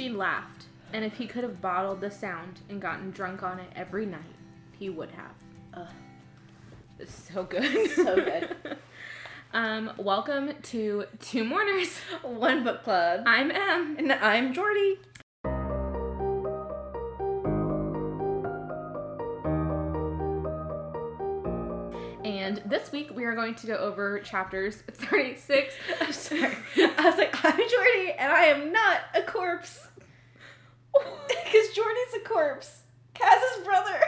She laughed, and if he could have bottled the sound and gotten drunk on it every night, he would have. Ugh. It's so good. So good. um, welcome to Two Mourners. One book club. I'm Em. And I'm Jordy. And this week we are going to go over chapters 36. I'm sorry. I was like, I'm Jordy, and I am not a corpse. Because Jordy's a corpse. Kaz's brother.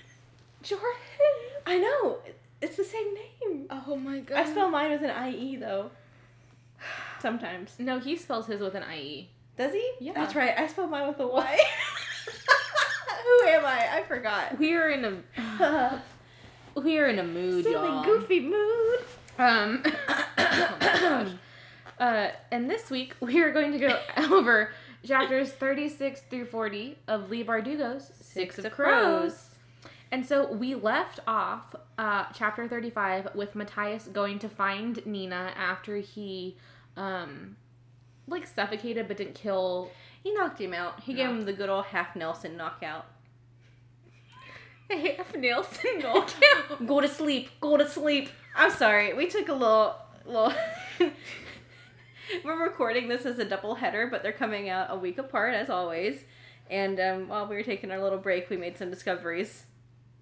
Jordan. I know. It's the same name. Oh my god. I spell mine with an IE, though. Sometimes. No, he spells his with an IE. Does he? Yeah. That's right. I spell mine with a Y. Who am I? I forgot. We are in a we are in a mood, Silly, y'all. goofy mood. Um, oh my gosh. Uh, and this week we are going to go over chapters 36 through 40 of Leigh Bardugo's Six, of Crows. And so we left off uh, chapter 35 with Matthias going to find Nina after he, um, like suffocated but didn't kill. He knocked him out. He gave him the good old half Nelson knockout. Half Nelson knockout. Go to sleep. Go to sleep. I'm sorry. We took a little little. we're recording this as a double header, but they're coming out a week apart as always. And um, while we were taking our little break, we made some discoveries,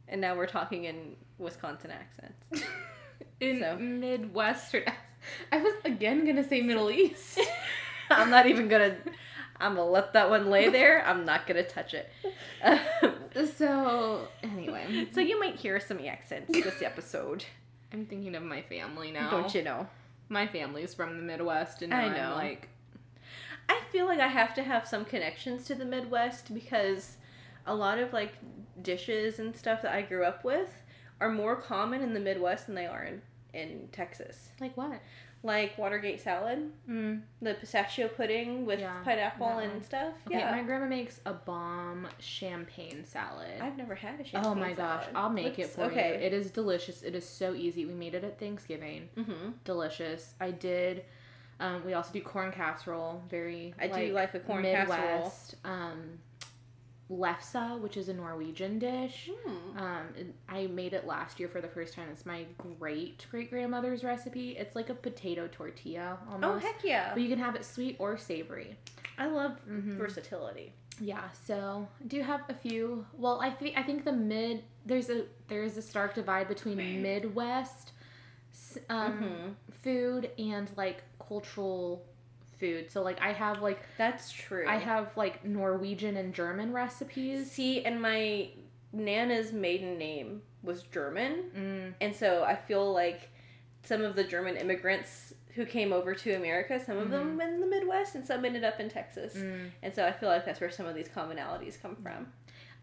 and now we're talking in Wisconsin accents. in So. Midwestern. I was again gonna say Middle East. I'm not even gonna. I'm gonna let that one lay there. I'm not gonna touch it. so anyway, so you might hear some accents this episode, I'm thinking of my family now. don't you know? My family's from the Midwest, and I I'm like, I feel like I have to have some connections to the Midwest because a lot of like dishes and stuff that I grew up with are more common in the Midwest than they are in, in Texas. like what? Like Watergate salad, Mm. the pistachio pudding with Yeah, pineapple and stuff. Okay, yeah. my grandma makes a bomb champagne salad. I've never had a champagne oh my gosh. I'll make it for okay. you. It is delicious. It is so easy. We made it at Thanksgiving. Mm-hmm. Delicious. I did. Um, we also do corn casserole. Very. I do like a corn casserole. Midwest. Um, lefse, which is a Norwegian dish. Hmm. Um, I made it last year for the first time. It's my great great grandmother's recipe. It's like a potato tortilla almost. Oh heck yeah! But you can have it sweet or savory. I love Mhm. versatility. Yeah, so I do have a few. Well, I think I think the mid there's a there's a stark divide between Midwest um, Mhm. food and like cultural food. So like I have like That's true. I have like Norwegian and German recipes. see, and my nana's maiden name was German, Mm, and so I feel like some of the German immigrants who came over to America, some of them in the Midwest, and some ended up in Texas, mm. and so I feel like that's where some of these commonalities come from.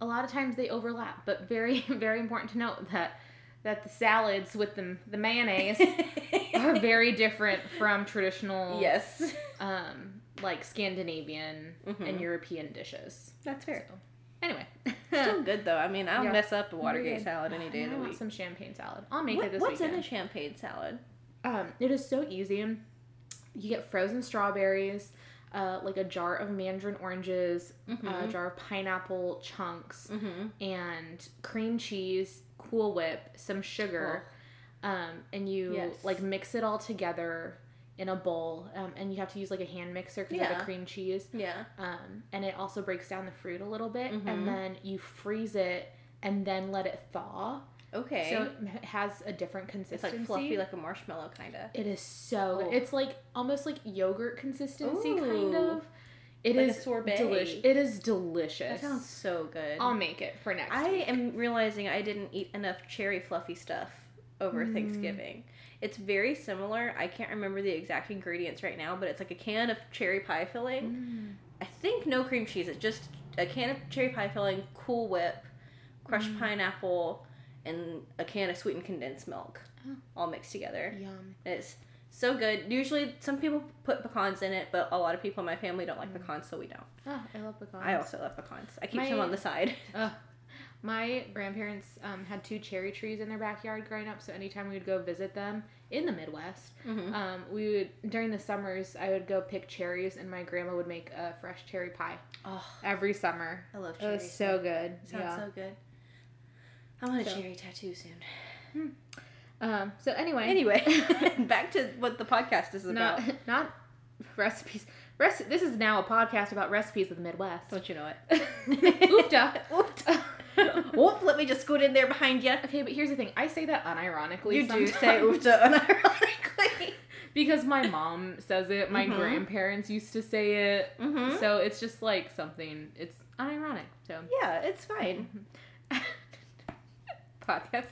A lot of times they overlap, but very very important to note that that the salads with the the mayonnaise are very different from traditional yes, um like Scandinavian Mhm. and European dishes. that's fair. So, anyway, Still good though. I mean, I'll Yeah. mess up a Watergate salad any day of the I want week. some champagne salad. I'll make What- it this what's in a champagne salad? Um, it is so easy. You get frozen strawberries, uh, like a jar of mandarin oranges, a Mhm. jar of pineapple chunks, Mm-hmm. and cream cheese, Cool Whip, some sugar, um, and you Yes. like mix it all together in a bowl. Um, and you have to use like a hand mixer because of Yeah. the cream cheese. Yeah. Um, and it also breaks down the fruit a little bit, Mhm. and then you freeze it and then let it thaw. Okay. So it has a different consistency. it's like fluffy, like a marshmallow, kind of. It is so. Oh. It's like almost like yogurt consistency, kind of. It Like a is sorbet. delish- It is delicious. That sounds so good. I'll make it for next I week. am realizing I didn't eat enough cherry fluffy stuff over Mm. Thanksgiving. It's very similar. I can't remember the exact ingredients right now, but it's like a can of cherry pie filling. Mm. I think no cream cheese. It's just a can of cherry pie filling, Cool Whip, crushed Mm. pineapple, and a can of sweetened condensed milk, Oh. all mixed together. Yum. It's so good. Usually, some people put pecans in it, but a lot of people in my family don't like pecans, so we don't. Oh, I love pecans. I also love pecans. I keep My- some on the side. Ugh. My grandparents um, had two cherry trees in their backyard growing up, so anytime we would go visit them in the Midwest, Mhm. um, we would during the summers I would go pick cherries, and my grandma would make a fresh cherry pie Oh, every summer. I love cherries. It was so good. Sounds yeah. so good. I want a So- cherry tattoo soon. Um. So anyway. Anyway, back to what the podcast is about. Not not recipes. Rec- this is now a podcast about recipes of the Midwest. Don't you know it? Oofda. Oofda. Whoop, let me just scoot in there behind you. Okay, but here's the thing. I say that unironically. You do say oofda unironically. because my mom says it. My Mhm. grandparents used to say it. Mm-hmm. So it's just like something. It's unironic. So Yeah, it's fine. podcast.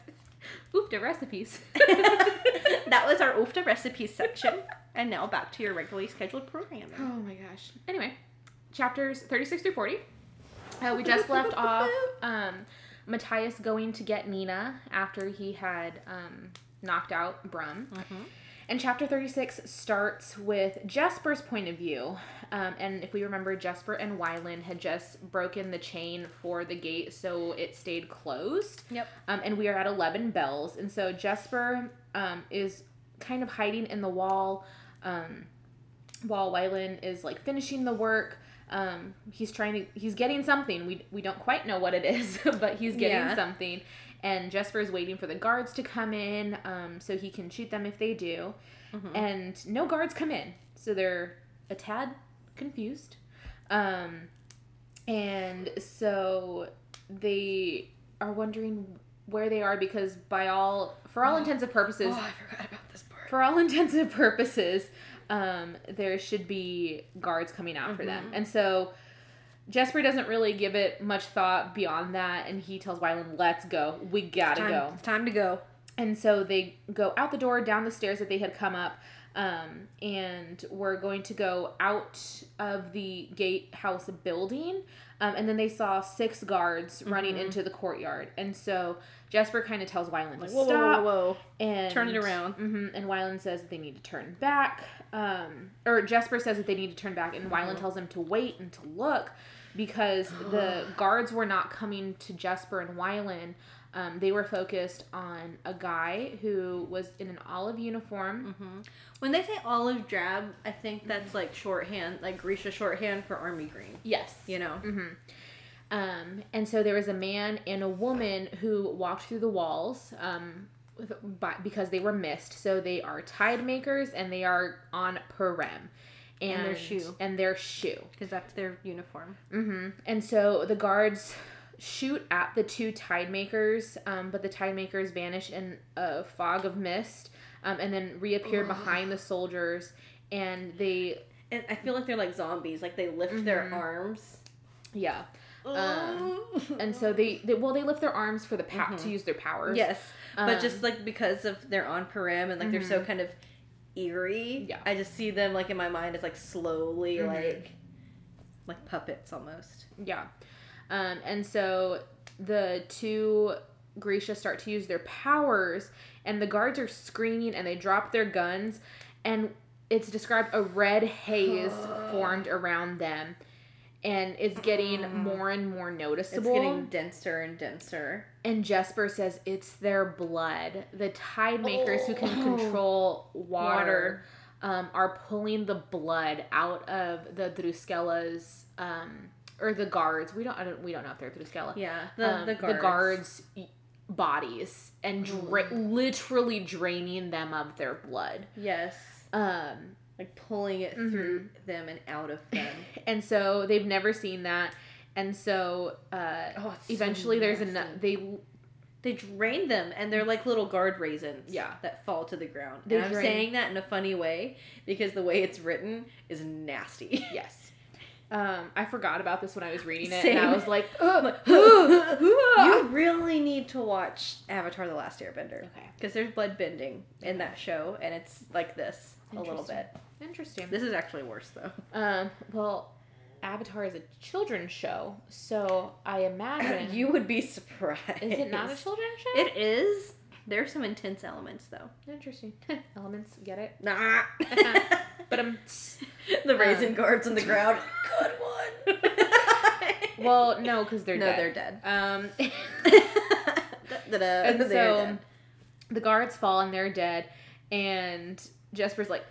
Oofda recipes. that was our oofda recipes section. And now back to your regularly scheduled programming. Oh my gosh. Anyway, chapters 36 through 40. Uh, we just left off um, Matthias going to get Nina after he had um, knocked out Brum. Mm-hmm. And chapter 36 starts with Jesper's point of view. Um, and if we remember, Jesper and Wylan had just broken the chain for the gate, so it stayed closed. Yep. Um, and we are at 11 bells. And so Jesper um, is kind of hiding in the wall um, while Wylan is like finishing the work. Um, he's trying to, he's getting something. We, we don't quite know what it is, but he's getting Yeah. something. And Jesper is waiting for the guards to come in um, so he can shoot them if they do. Mhm. And no guards come in. So they're a tad confused. Um, and so they are wondering where they are because by all for all Oh. intents and purposes Oh, I forgot about this part. for all intents and purposes um, there should be guards coming out for them Mhm. and so Jesper doesn't really give it much thought beyond that and he tells Wylan let's go we gotta time, go It's time to go. and so they go out the door, down the stairs that they had come up, um, and we're going to go out of the gatehouse building. Um, and then they saw six guards running Mhm. into the courtyard. And so Jesper kind of tells Wylan Like, to whoa, whoa, stop. whoa, whoa. And Turn it around. hmm and Wylan says that they need to turn back. Um, or Jesper says that they need to turn back, and Wylan Mhm. tells him to wait and to look because the guards were not coming to Jesper and Wyland. Um, they were focused on a guy who was in an olive uniform. hmm When they say olive drab, I think that's like shorthand, like Grisha shorthand for army green. Yes. You know. hmm Um, and so there was a man and a woman who walked through the walls um, with, by, because they were mist. So they are tide makers and they are on parem. And their Shu. And their Shu. Because that's their uniform. hmm And so the guards shoot at the two tide makers, um, but the tide makers vanish in a fog of mist um, and then reappear Ugh. behind the soldiers. And they, And I feel like they're like zombies. Like they lift their Mhm. arms. yeah. Um, And so they, they well, they lift their arms for the pow- to Mhm. use their powers. yes, but Um, just like because of they're on parem and like they're so Mhm. kind of eerie. Yeah. I just see them like in my mind as like slowly Mhm. like like puppets almost. Yeah. Um, and so the two Grisha start to use their powers, and the guards are screaming and they drop their guns, and it's described a red haze formed around them, and it's getting Mm. more and more noticeable. It's getting denser and denser. And Jesper says it's their blood. The tide makers who can Oh. control water, Um, are pulling the blood out of the Druskela's um, or the guards. We don't, I don't we don't know if they're Druskela. Yeah, the Um, the guards. guards' bodies and dra- Mm. literally draining them of their blood. Yes, Um, like pulling it through them and out of them. and so they've never seen that. And so uh, Oh, it's so eventually there's a they They drain them, and they're like little guard raisins. Yeah. that fall to the ground. They and I'm drain- saying that in a funny way because the way it's written is nasty. yes. Um, I forgot about this when I was reading it, Same. and I was like, "Ugh, you really need to watch Avatar: The Last Airbender okay, because there's blood bending in that show, and it's like this a little bit. interesting." This is actually worse though. Um, well, Avatar is a children's show, so I imagine you would be surprised. is it not a children's show? It is. There's some intense elements though. Interesting elements. Get it? Nah. But I'm the raisin Um, guards on the ground. Good one. Well, no, because they're no, dead. they're dead. Um, and so the guards fall and they're dead, and Jesper's like,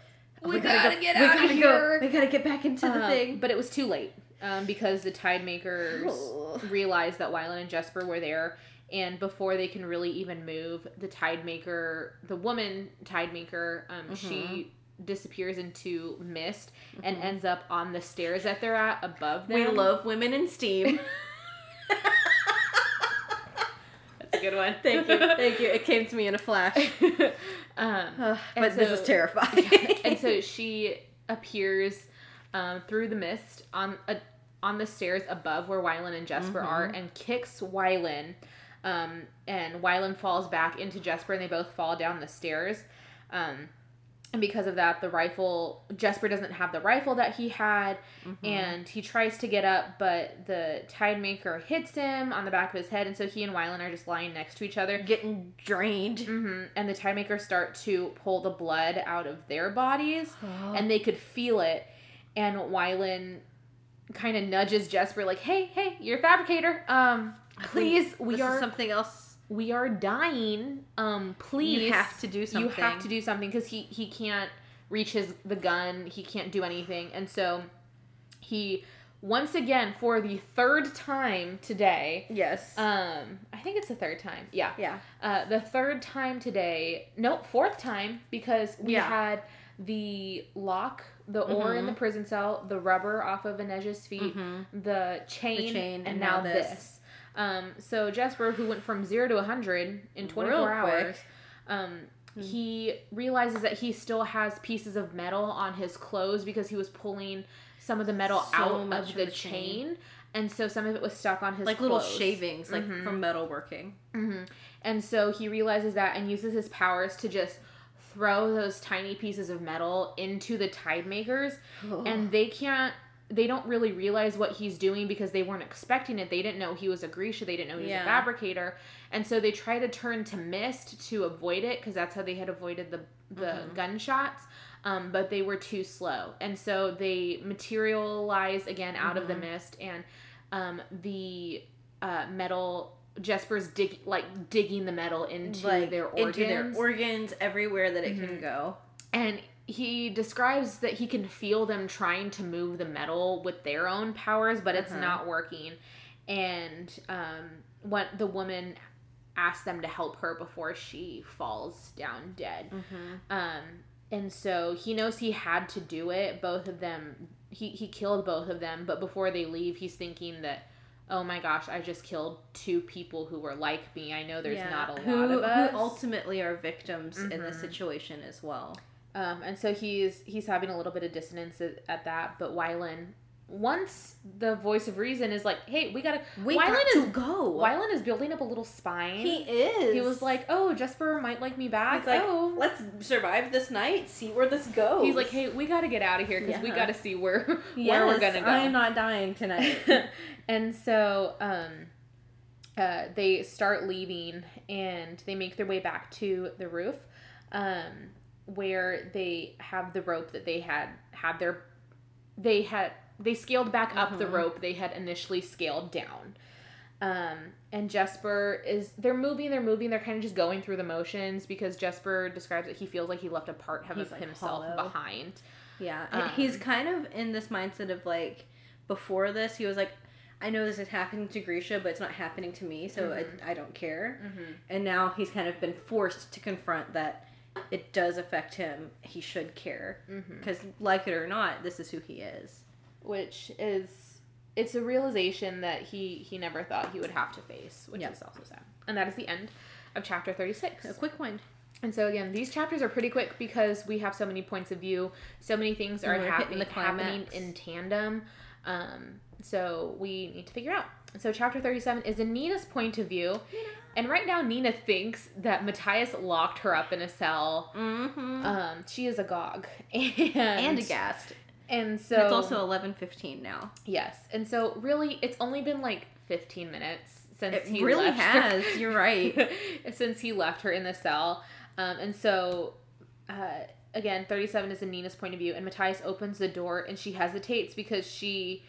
Oh, "We, gotta, get we out gotta of here." Go. We gotta get back into the Um, thing. But it was too late um, because the Tide Makers Oh. realized that Wylan and Jesper were there. And before they can really even move, the Tide Maker, the woman Tide Maker, um, she disappears into mist and Mhm. ends up on the stairs that they're at above them. we love women in steam. Good one. Thank you, thank you. It came to me in a flash. um, but this is terrifying. and so she appears um, through the mist on a, on the stairs above where Wylan and Jesper Mhm. are and kicks Wylan. Um, and Wylan falls back into Jesper and they both fall down the stairs. Um, and because of that, the rifle, Jesper doesn't have the rifle that he had. Mhm. And he tries to get up, but the Tide Maker hits him on the back of his head. And so he and Wylan are just lying next to each other. getting drained. hmm And the Tide Makers start to pull the blood out of their bodies and they could feel it. And Wylan kind of nudges Jesper, like, "Hey, hey, you're a fabricator. Um, please, we this are is something else. We are dying. Um, please, You have to do something. You have to do something because he he can't reach his the gun. He can't do anything, and so he once again for the third time today. Yes. Um, I think it's the third time. Yeah. yeah. Uh, the third time today, nope, fourth time because we Yeah. had the lock, the oar in the prison cell, the rubber off of Inej's feet, Mhm. the chain, the, chain, and, and now, now this. this. Um, so Jesper, who went from zero to 100 in 24 Real hours, um, Mm. he realizes that he still has pieces of metal on his clothes because he was pulling some of the metal So out of the the chain. chain. And so some of it was stuck on his like little shavings, like Mhm. from metalworking. hmm And so he realizes that and uses his powers to just throw those tiny pieces of metal into the tide makers and they can't they don't really realize what he's doing because they weren't expecting it. They didn't know he was a Grisha. They didn't know he was Yeah. a fabricator. And so they try to turn to mist to avoid it because that's how they had avoided the the Mhm. gunshots. Um, but they were too slow. And so they materialize again out of the Mhm. mist and um, the uh, metal Jesper's dig like digging the metal into like their organs. into their organs everywhere that it Mhm. can go. And he describes that he can feel them trying to move the metal with their own powers, but it's Uh-huh. not working. And um, what the woman asks them to help her before she falls down dead. Mm-hmm. Um, and so he knows he had to do it. Both of them, he, he killed both of them, but before they leave, he's thinking that, oh my gosh, I just killed two people who were like me. I know there's not a lot who, of us. who ultimately are victims in this Mhm. situation as well. Um, and so he's he's having a little bit of dissonance at, at that. But Wylan, once the voice of reason is like, "Hey, we gotta," We Wylan got is to go. Wylan is building up a little spine. he is. He was like, "Oh, Jesper might like me back." He's like, oh, let's survive this night. See where this goes. he's like, "Hey, we gotta get out of here because we gotta see where where yes, we're gonna go." I'm not dying tonight. and so um, uh, they start leaving and they make their way back to the roof um, where they have the rope that they had had their they had they scaled back up the Mhm. rope they had initially scaled down um, and Jesper is they're moving, they're moving, they're kind of just going through the motions because Jesper describes that he feels like he left a part of like, himself hollow. behind. Yeah, Um, he's kind of in this mindset of like before this, he was like, I know this is happening to Grisha, but it's not happening to me, so Mhm. I, I don't care. Mm-hmm. And now he's kind of been forced to confront that it does affect him. He should care Mm-hmm. because, like it or not, this is who he is. which is it's a realization that he he never thought he would have to face, which Yep. is also sad. And that is the end of chapter 36. A quick one. And so again, these chapters are pretty quick because we have so many points of view, so many things are And we're hitting happening happening in tandem. Um, so we need to figure out. So chapter 37 is in Nina's point of view. And right now Nina thinks that Matthias locked her up in a cell. Mm-hmm. Um, she is agog. And and aghast. And so So it's also eleven fifteen now. Yes, and so really, it's only been like fifteen minutes since It he really left her- has. You're right. since he left her in the cell, um, and so uh, again, thirty-seven is in Nina's point of view, and Matthias opens the door and she hesitates because she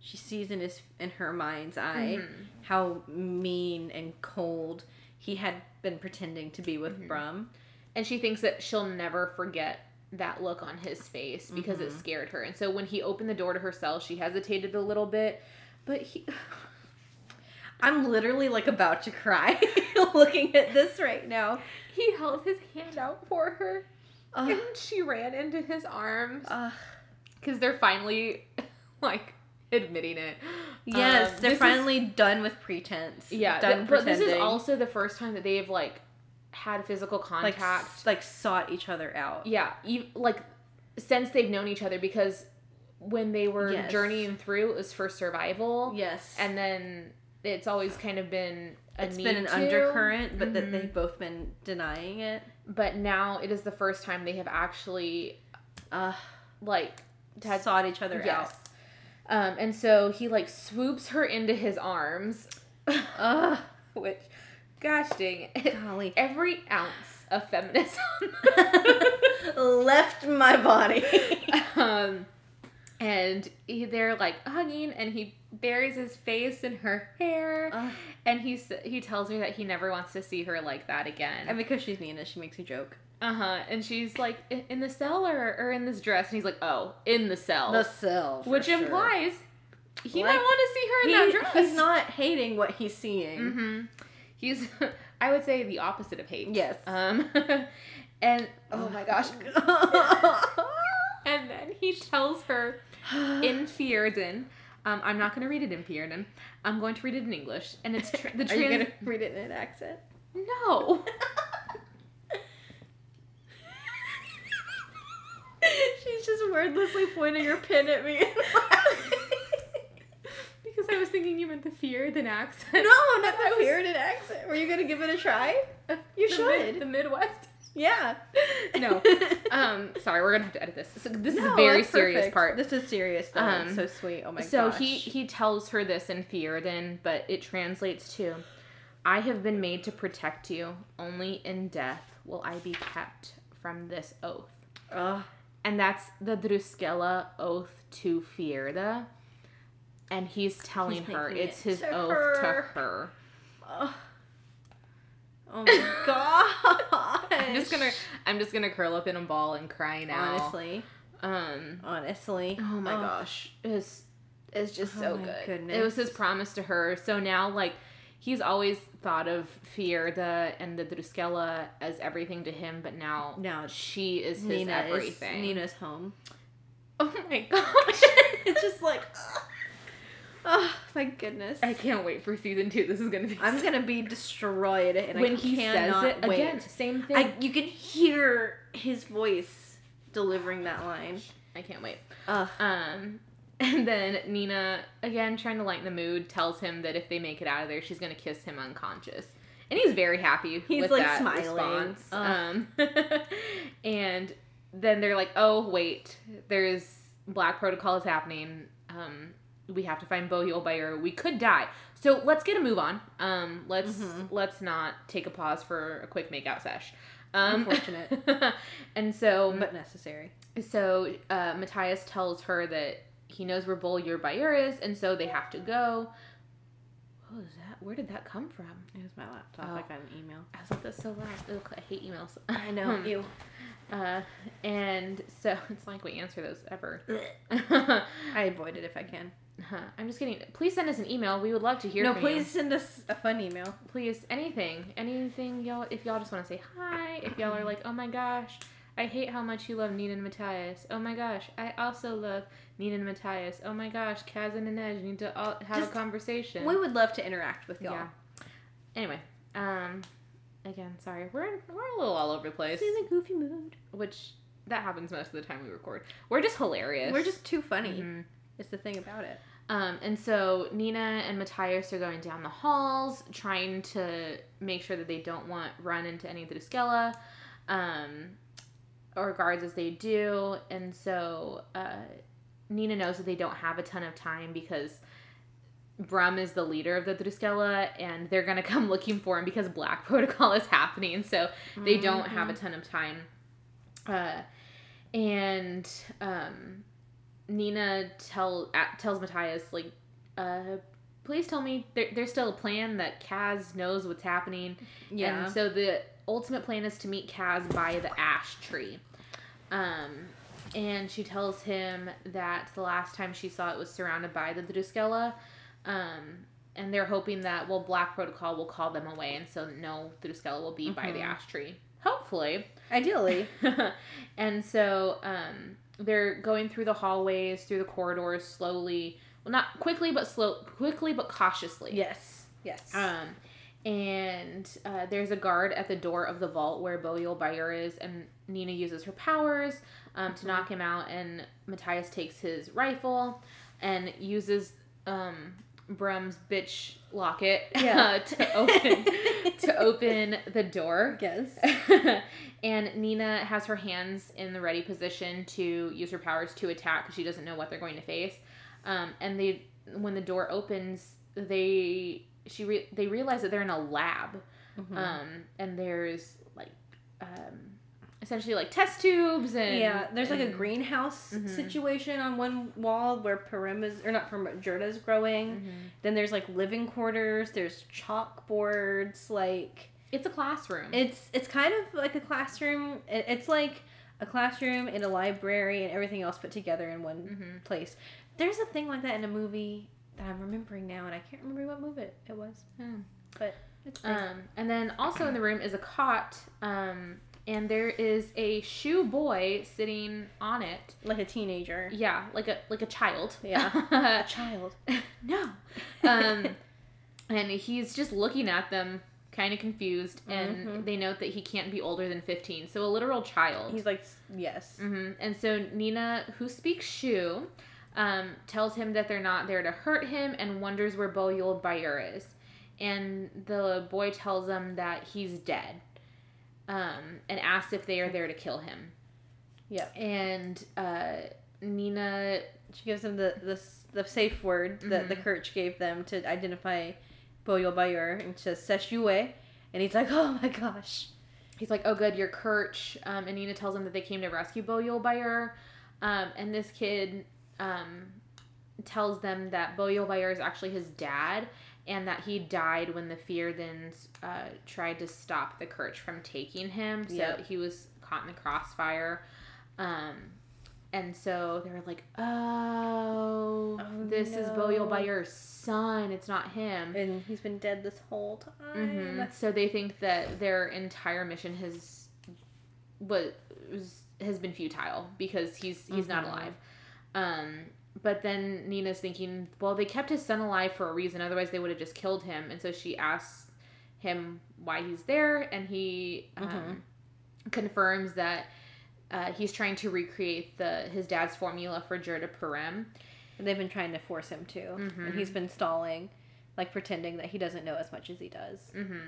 she sees in his in her mind's eye Mhm. how mean and cold he had been pretending to be with Mhm. Brum. and she thinks that she'll never forget that look on his face because it Mhm. scared her. And so when he opened the door to her cell, she hesitated a little bit, but he I'm literally like about to cry looking at this right now. he held his hand out for her Ugh. and she ran into his arms Ugh. because they're finally like admitting it. Yes, Um, they're this is- finally done with pretense. yeah, done th- but this is also the first time that they've like had physical like contact. s- like sought each other out. yeah, e- like since they've known each other because when they were Yes. journeying through, it was for survival. Yes, and then it's always kind of been a it's need been an to, undercurrent, but that Mhm. they've both been denying it. But now it is the first time they have actually Uh, like had sought each other yes. Um, and so he like swoops her into his arms. Ugh, which, gosh dang it, golly. every ounce of feminism. Left my body. um, and he, they're like hugging, and he buries his face in her hair, Ugh. and he he tells her that he never wants to see her like that again. and because she's Nina, she makes a joke. Uh huh. And she's like, in the cell or, or in this dress? And he's like, oh, in the cell. The cell, which sure. implies he Like, might want to see her in He- that dress. He's not hating what he's seeing. Mm-hmm. He's, I would say, the opposite of hate. Yes. Um, and oh my gosh. And then he tells her in Fjerdan. Um, I'm not going to read it in Fjerdan. I'm going to read it in English, and it's tr- the Are you gonna read it in an accent? No. She's just wordlessly pointing her pin at me. because I was thinking you meant the Fjerdan accent. no, not the was- Fjerdan accent. Were you gonna give it a try? You The should. Mid- the Midwest. yeah. No. Um, sorry, we're gonna have to edit this. So this is a very serious perfect. part. This is serious though. Um, so sweet. Oh my so gosh. he he tells her this in Fjerdan, but it translates to, "I have been made to protect you. Only in death will I be kept from this oath." Ugh. And that's the Druskella oath to Fjerda. And he's telling He's her it's his to oath her. to her. Ugh. Oh my god! I'm just gonna I'm just gonna curl up in a ball and cry now. honestly, Um honestly. Oh my Ugh. gosh. It's it's just Oh so good. It was his promise to her. So now like he's always thought of Fjerda and the Druskella as everything to him, but now Now she is his Nina everything. is Nina's home. Oh my gosh. it's just like, oh my goodness. I can't wait for season two. This is gonna be I'm gonna be destroyed, and when I he says it wait. again, same thing. I, you can hear his voice delivering that line. I can't wait. Ugh. Um, and then Nina, again trying to lighten the mood, tells him that if they make it out of there, she's gonna kiss him unconscious, and he's very happy. He's, with like, that smiling. response. Um, and then they're like, "Oh wait, there's Black Protocol is happening. Um, we have to find Bo Yul-Bayur. We could die. So let's get a move on. Um, let's Mhm. let's not take a pause for a quick makeout sesh." Um, Unfortunate. and so but necessary. so uh, Matthias tells her that he knows where Bo Yul-Bayur is, and so they have to go. What was that? Where did that come from? It was my laptop. Oh. I got an email. I was like, that's so loud. Ugh, I hate emails. I know. you. Uh, and so it's like we answer those ever. I avoid it if I can. Huh. I'm just kidding. Please send us an email. We would love to hear no, please you. send us a fun email. Please, anything, anything, y'all. If y'all just want to say hi, if y'all are like, oh my gosh, I hate how much you love Nina and Matthias. Oh my gosh, I also love Nina and Matthias. Oh my gosh, Kaz and Inej need to all have Just- a conversation. We would love to interact with y'all. Yeah. Anyway, um, again, sorry, we're we're a little all over the place, in a goofy mood. which that happens most of the time we record. We're just hilarious. We're just too funny. Mhm. It's the thing about it. Um, and so Nina and Matthias are going down the halls, trying to make sure that they don't want run into any of the Druskella, um, or guards as they do. And so uh, Nina knows that they don't have a ton of time because Brum is the leader of the Druskella, and they're gonna come looking for him because Black Protocol is happening. So they don't have a Mm-hmm. ton of time. Uh, and um, Nina tell at, tells Matthias like, uh, please tell me there, there's still a plan that Kaz knows what's happening. Yeah. And so the ultimate plan is to meet Kaz by the ash tree. Um, and she tells him that the last time she saw it was surrounded by the Druskella. Um, and they're hoping that, well, Black Protocol will call them away, and so no Druskella will be by the Mhm. ash tree. Hopefully. Ideally. and so um, they're going through the hallways, through the corridors slowly. Well, not quickly, but slow, quickly but cautiously. yes. Yes. Um, and uh, there's a guard at the door of the vault where Bo Yul-Bayur is, and Nina uses her powers um, to knock him out, and Matthias takes his rifle and uses um, Brum's bitch locket Yeah. to open to open the door. yes. and Nina has her hands in the ready position to use her powers to attack because she doesn't know what they're going to face. Um, and they, when the door opens, they she re- they realize that they're in a lab, Mhm. um, and there's like um, essentially like test tubes and yeah, there's like a and- greenhouse Mhm. situation on one wall where Parem is, or not Parem, Jurda is growing. Mhm. Then there's like living quarters. There's chalkboards. Like It's a classroom. it's it's kind of like a classroom. It's like a classroom and a library and everything else put together in one Mhm. place. There's a thing like that in a movie that I'm remembering now, and I can't remember what movie it, it was. Hmm. But it's crazy. Um, and then also in the room is a cot, um, and there is a shoe boy sitting on it. like a teenager. Yeah, like a like a child. Yeah. A child. no. Um, and he's just looking at them, kind of confused, and Mhm. they note that he can't be older than fifteen, so a literal child. He's like, yes. Mm-hmm. And so Nina, who speaks Shu, um, tells him that they're not there to hurt him and wonders where Bo Yul-Bayur is. And the boy tells them that he's dead um, and asks if they are there to kill him. Yep. And uh, Nina, She gives him the the, the safe word that the Mhm. Kerch gave them to identify Bo Yul-Bayur, and says Seshue, and he's like, oh my gosh. he's like, oh, good, you're Kerch. Um, and Nina tells him that they came to rescue Bo Yul-Bayur. Um, and this kid um, tells them that Bo Yul-Bayur is actually his dad and that he died when the Fjerdans uh, tried to stop the Kerch from taking him. So Yeah. he was caught in the crossfire. Um, and so they were like, oh, Oh, this is no. Bo Yul-Bayur's son. It's not him. And he's been dead this whole time. Mhm. So they think that their entire mission has was has been futile because he's he's not Mhm. alive. Um, but then Nina's thinking, well, they kept his son alive for a reason. Otherwise, they would have just killed him. And so she asks him why he's there, and he um, confirms that. Uh, he's trying to recreate the his dad's formula for Jurda Parem. And they've been trying to force him to. Mhm. And he's been stalling, like pretending that he doesn't know as much as he does. hmm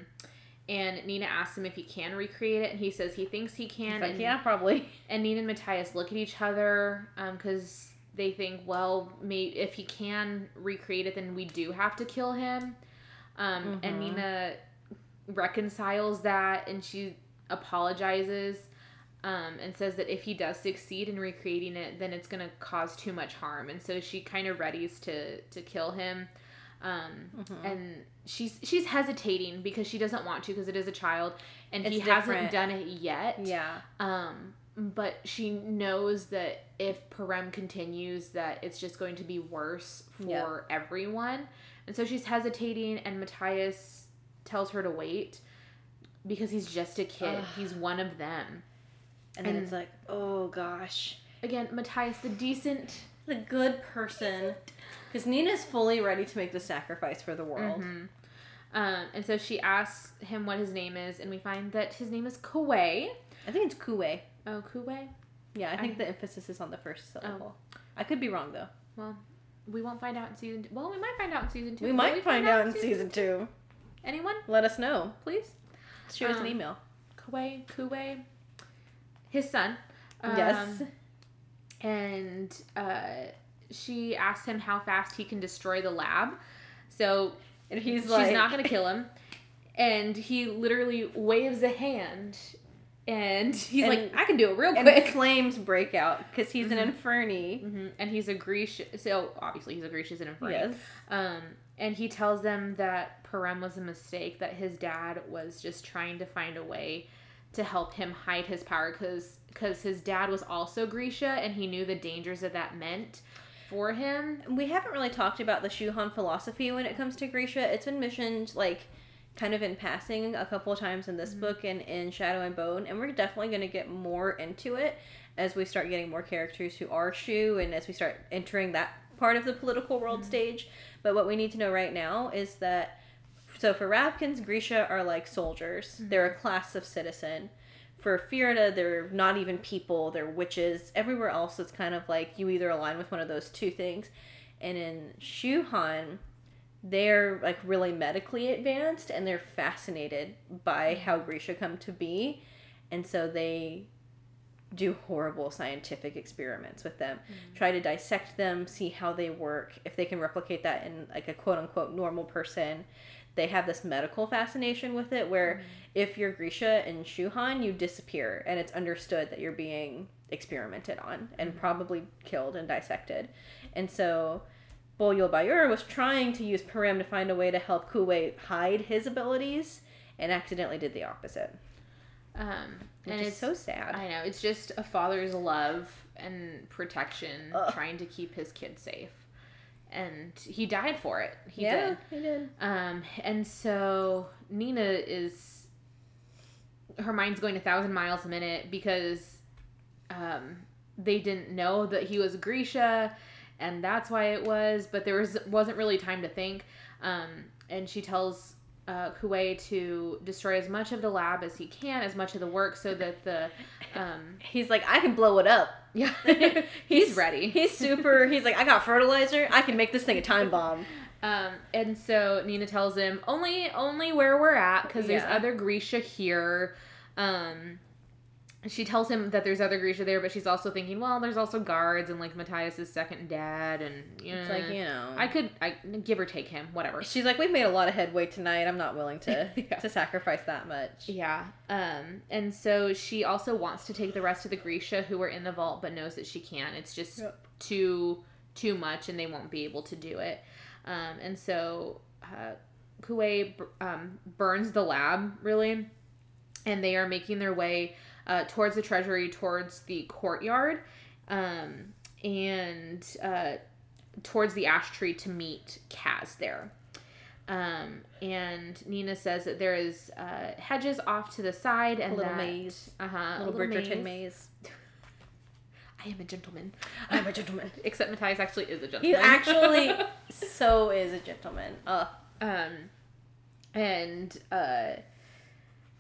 And Nina asks him if he can recreate it, and he says he thinks he can. He's like, and, yeah, probably. and Nina and Matthias look at each other because they think, well, may if he can recreate it, then we do have to kill him. Um, And Mhm. Nina reconciles that, and she apologizes. Um, and says that if he does succeed in recreating it, then it's gonna cause too much harm, and so she kind of readies to to kill him. Um, Mhm. and she's she's hesitating because she doesn't want to because it is a child and he It's hasn't done it yet. Yeah. Um, but she knows that if Parem continues, that it's just going to be worse for Yeah. everyone, and so she's hesitating. And Matthias tells her to wait because he's just a kid. Ugh. He's one of them. And then it's like, oh gosh. Again, Matthias, the decent. The good person. Because Nina's fully ready to make the sacrifice for the world. Mhm. Um, and so she asks him what his name is, and we find that his name is Kuwei. I think it's Kuwei. Oh, Kuwei. Yeah, I think I- the emphasis is on the first syllable. I could be wrong though. Well, we won't find out in season. Two. Well, we might find out in season two. We might find out in season two. Anyone, Let us know. please? Shoot us an Um, email. Kuwei, Kuwei, his son. yes. Um, And uh, she asks him how fast he can destroy the lab. So And he's she's like, not going to kill him. And he literally waves a hand, and he's And- like, I can do it real quick. flames break out because he's Mhm. an Inferni. hmm And he's a Grisha. So obviously he's a Grisha and Inferni. Yes. Um, and he tells them that Parem was a mistake, that his dad was just trying to find a way to help him hide his power because because his dad was also Grisha and he knew the dangers that that meant for him. We haven't really talked about the Shuhan philosophy when it comes to Grisha. It's been mentioned like kind of in passing a couple of times in this Mhm. book and in Shadow and Bone, and we're definitely going to get more into it as we start getting more characters who are Shu and as we start entering that part of the political world Mhm. stage. But what we need to know right now is that so for Ravkans, Grisha are like soldiers. Mhm. They're a class of citizen. For Fjerda, they're not even people, they're witches. Everywhere else, it's kind of like you either align with one of those two things. And in Shuhan, they're like really medically advanced and they're fascinated by mm. how Grisha come to be. And so they do horrible scientific experiments with them, mm. try to dissect them, see how they work, if they can replicate that in like a quote unquote normal person. They have this medical fascination with it where mm. if you're Grisha and Shuhan, you disappear and it's understood that you're being experimented on and Mhm. probably killed and dissected. And so Bo Yul-Bayur was trying to use Parem to find a way to help Kuwei hide his abilities and accidentally did the opposite. Um, and it's so sad. I know it's just a father's love and protection, Ugh. trying to keep his kid safe, and he died for it. He yeah, did. he did. Um, and so Nina is her mind's going a thousand miles a minute because um, they didn't know that he was Grisha, and that's why it was. But there was wasn't really time to think. Um, and she tells uh, Kuwei to destroy as much of the lab as he can, as much of the work, so that the um, He's like, I can blow it up. yeah he's ready. He's super. He's like, I got fertilizer. I can make this thing a time bomb. Um, and so Nina tells him only only where we're at because there's other Grisha here. Um, she tells him that there's other Grisha there, but she's also thinking, well, there's also guards and like Matthias's second dad, and you It's know, like you know. I could I give or take him, whatever. She's like, we've made a lot of headway tonight. I'm not willing to Yeah. to sacrifice that much. Yeah. Um, and so she also wants to take the rest of the Grisha who are in the vault, but knows that she can't. It's just Yep. too too much, and they won't be able to do it. Um, and so uh, Kuwei um, burns the lab really, and they are making their way uh, towards the treasury, towards the courtyard, um, and uh, towards the ash tree to meet Kaz there. Um, and Nina says that there is uh, hedges off to the side and a little that, maze, uh-huh, little, a Bridgerton maze. I am a gentleman. I'm a gentleman. Except Matthias actually is a gentleman. He actually so is a gentleman. Uh, um, and uh,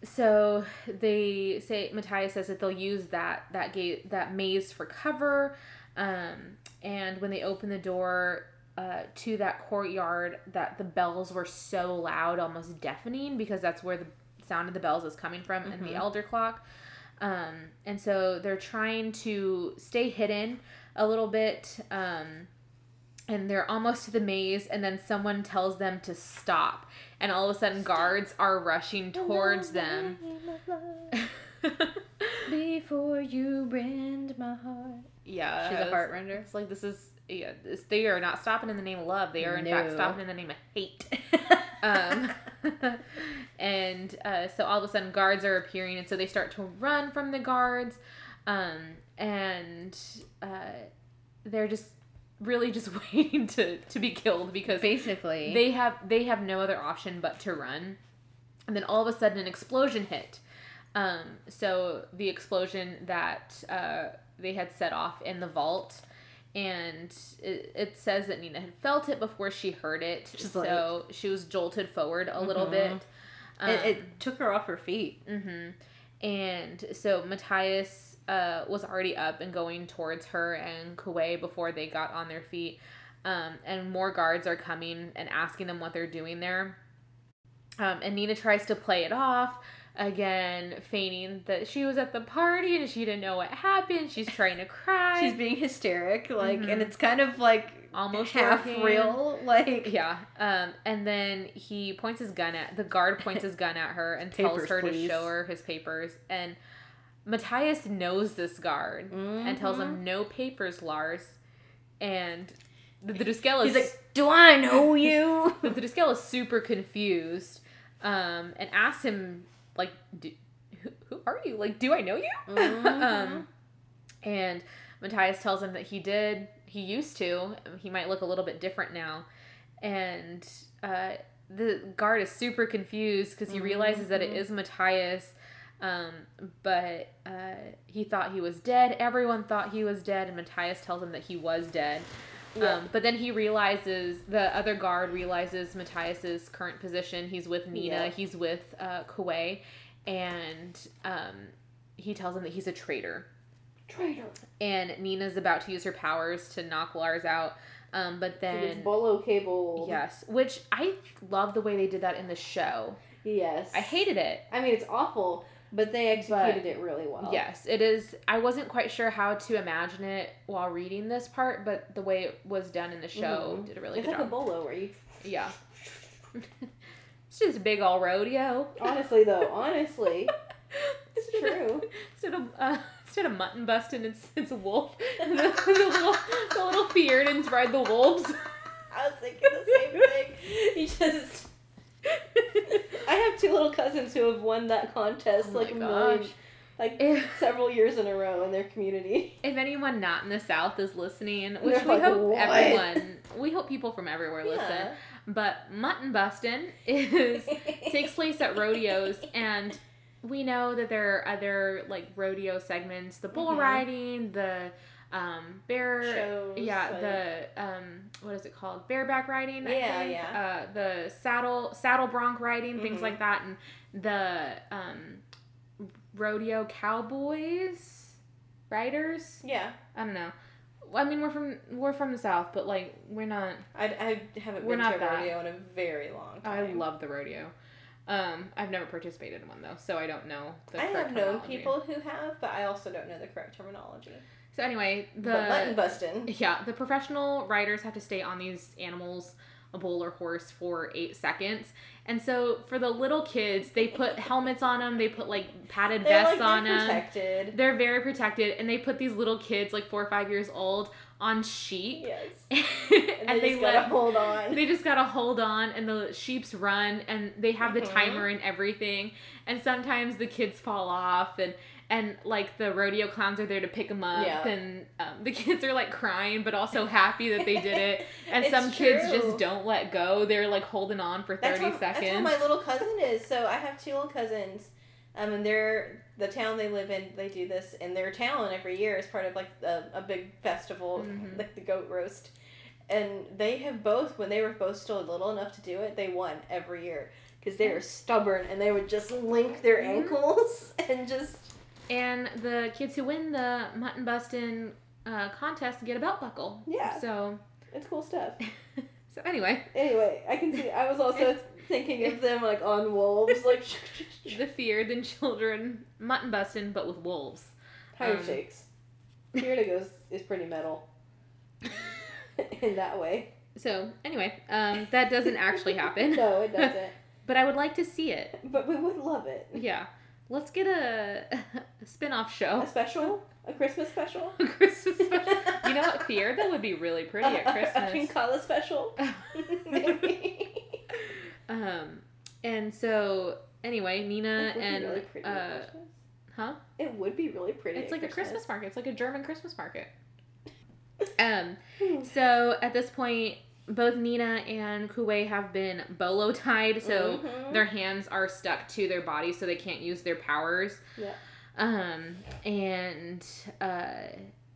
so they say Matthias says that they'll use that that gate that maze for cover. Um, and when they open the door uh, to that courtyard, that the bells were so loud, almost deafening, because that's where the sound of the bells is coming from in the Mhm. elder clock. Um, and so they're trying to stay hidden a little bit. Um, and they're almost to the maze, and then someone tells them to stop, and all of a sudden guards are rushing towards them. Before you rend my heart. yeah, She's a heart render. It's like this is yeah. This, they are not stopping in the name of love. They are in fact stopping in the name of hate. um, and uh, so all of a sudden guards are appearing, and so they start to run from the guards, um, and uh, they're just really just waiting to to be killed because Basically, they have they have no other option but to run and then all of a sudden an explosion hit um, so the explosion that uh, they had set off in the vault and it, it says that nina had felt it before she heard it She's so she was jolted forward a little Mhm. bit um, it, it took her off her feet. mm-hmm. And so Matthias uh, was already up and going towards her and Kuwei before they got on their feet. Um, and more guards are coming and asking them what they're doing there. Um, and Nina tries to play it off again, feigning that she was at the party and she didn't know what happened. She's trying to cry. She's being hysteric, like, Mhm. and it's kind of like almost half working. real, like. Yeah. Um, and then he points his gun at the guard points his gun at her and tells Papers, her please. to show her his papers. And Matthias knows this guard and tells him no papers, Lars. And the, the is He's like, "Do I know you?" the, the Druskelle is super confused, um, and asks him like, do, who, "Who are you? Like, do I know you?" Mhm. um, and Matthias tells him that he did. He used to. He might look a little bit different now, and uh, the guard is super confused because he realizes that it Mhm. is Matthias. Um, but uh, he thought he was dead. Everyone thought he was dead, and Matthias tells him that he was dead. Yeah. Um, but then he realizes the other guard realizes Matthias's current position. He's with Nina. Yeah. He's with uh, and um, he tells him that he's a traitor. Traitor. And Nina's about to use her powers to knock Lars out. Um, but then bolo cable. yes, which I love the way they did that in the show. Yes. I hated it. I mean, it's awful, but they executed But- it really well. Yes, it is. I wasn't quite sure how to imagine it while reading this part, but the way it was done in the show Mhm. did a really It's good like a bolo where you. yeah. it's just a big all rodeo. Honestly, though, honestly, it's true. Instead of uh, instead of mutton busting, it's it's a wolf. the, the little the little Fjerdans ride the wolves. I was thinking the same thing. You just. I have two little cousins who have won that contest Oh like a million, like If, several years in a row in their community. if anyone not in the South is listening, which we like, hope "What?" everyone, we hope people from everywhere listen. But mutton busting is takes place at rodeos and we know that there are other like rodeo segments the bull Mhm. riding the um bear Shows, yeah like- the um what is it called bareback riding Yeah, think. yeah. uh the saddle saddle bronc riding things Mhm. like that and the um rodeo cowboys riders Yeah, i don't know i mean we're from we're from the south but like we're not I, I haven't We're been not to a that. rodeo in a very long time I love the rodeo. Um, I've never participated in one though, so I don't know the I have known people who have, but I also don't know the correct terminology. So anyway, the but mutton busting. yeah, the professional riders have to stay on these animals, a bull or horse, for eight seconds. And so for the little kids, they put helmets on them. They put like padded They're vests like on they're them. protected. They're very protected, and they put these little kids, like four or five years old, on sheep, Yes. and, And, they, they just let gotta hold on. they just gotta hold on and the sheeps run and they have the Mhm. timer and everything and sometimes the kids fall off and and like the rodeo clowns are there to pick them up Yeah. and um, the kids are like crying but also happy that they did it and some kids just don't let go they're like holding on for 30 that's how, seconds That's how my little cousin is. So I have two little cousins. Um, and they're the town they live in. They do this in their town every year as part of like a, a big festival, Mhm. like the goat roast. And they have both, when they were both still little enough to do it, they won every year because they were stubborn and they would just link their Mhm. ankles and just and the kids who win the mutton busting uh, contest get a belt buckle Yeah. so it's cool stuff. so anyway Anyway, I can see. I was also thinking of them like on wolves, like the Fjerdan children mutton busting but with wolves tire Um, shakes. Here to goes is pretty metal in that way. So anyway, um, that doesn't actually happen. No, it doesn't. But I would like to see it. But we would love it. Yeah, let's get a, a spin-off show, A special, a Christmas special. a Christmas special. You know what? Fear that would be really pretty at A, a Christmas. Pinkala special. Um, and so anyway, Nina It would be and really uh, huh? It would be really pretty. It's like a Christmas market. It's like a German Christmas market. Um. Hmm. So at this point, both Nina and Kuwei have been bolo tied, so Mhm. their hands are stuck to their bodies, so they can't use their powers. Yeah. Um, and uh,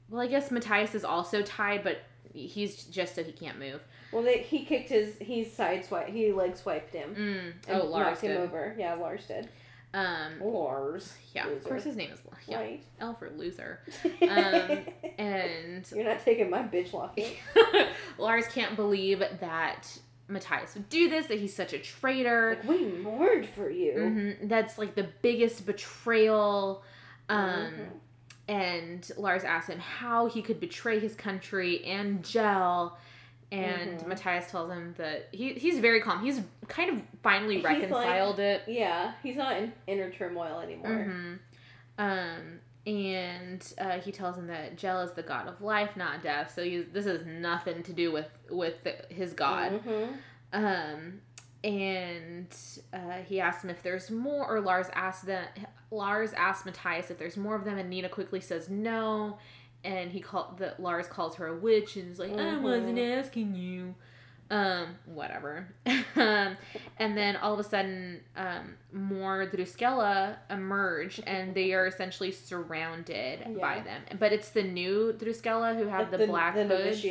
well, I guess Matthias is also tied, but he's just so he can't move. Well, they, he kicked his. He sideswiped. He leg swiped him. Mm. And Oh, Lars knocked him over. Yeah, Lars did. Um, Lars. yeah, of course his name is Lars. yeah, Right. L for loser. Um, and You're not taking my bitch locking. Lars can't believe that Matthias would do this, that he's such a traitor. Like we mourned for you. hmm That's like the biggest betrayal. Um, Mhm. And Lars asks him how he could betray his country and Djel. And Mhm. Matthias tells him that he, he's very calm. He's kind of finally He's like- reconciled it. Yeah, he's not in inner turmoil anymore. hmm Um, and uh, he tells him that Djel is the god of life, not death. So he, this has nothing to do with with the, his god. Mhm. Um, and uh, he asks him if there's more, or Lars asks them. Lars asks Matthias if there's more of them, and Nina quickly says no. And he called the Lars calls her a witch, and is like, I Mhm. wasn't asking you. Um, whatever. um, and then all of a sudden, um, more Druskella emerge, and they are essentially surrounded by them. But it's the new Druskella who have Like the, black the hoods.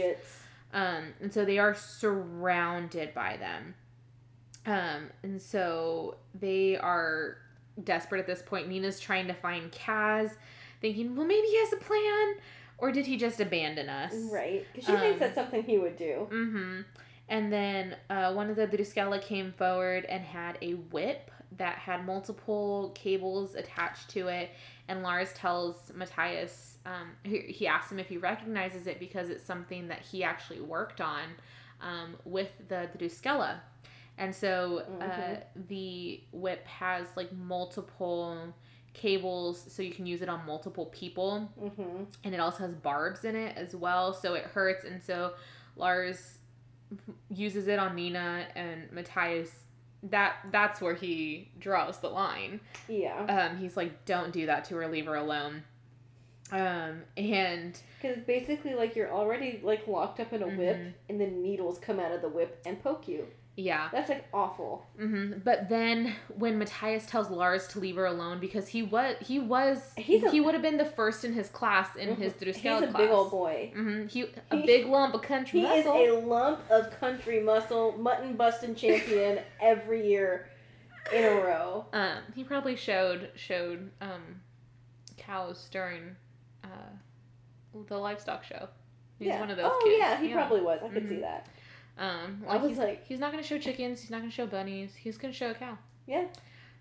Um, and so they are surrounded by them. Um, and so they are desperate at this point. Nina's trying to find Kaz, thinking, well, maybe he has a plan, or did he just abandon us? Right. Because she Um, thinks that's something he would do. Mm-hmm. And then uh, one of the Druskella came forward and had a whip that had multiple cables attached to it. And Lars tells Matthias, um, he, he asks him if he recognizes it because it's something that he actually worked on um, with the Druskella. And so uh, Mhm. the whip has like multiple cables so you can use it on multiple people Mm-hmm. and it also has barbs in it as well, so it hurts. And so Lars uses it on Nina and Matthias. That that's where he draws the line. Yeah. Um, he's like, "Don't do that to her. Leave her alone." Um, and Because basically, like, you're already, like, locked up in a whip, Mhm. and the needles come out of the whip and poke you. Yeah, That's, like, awful. hmm but then when Matthias tells Lars to leave her alone because he was he was He's a- he would have been the first in his class in his Mhm. He's a class. big old boy. hmm He a He- big lump of country He muscle. is a lump of country muscle, mutton busting champion every year in a row. Um, he probably showed showed um, cows during uh, the livestock show. He's yeah. one of those oh, kids. yeah, he probably was. I could Mhm. see that. Um, I like was he's, like- he's not gonna show chickens. He's not gonna show bunnies. He's gonna show a cow. Yeah.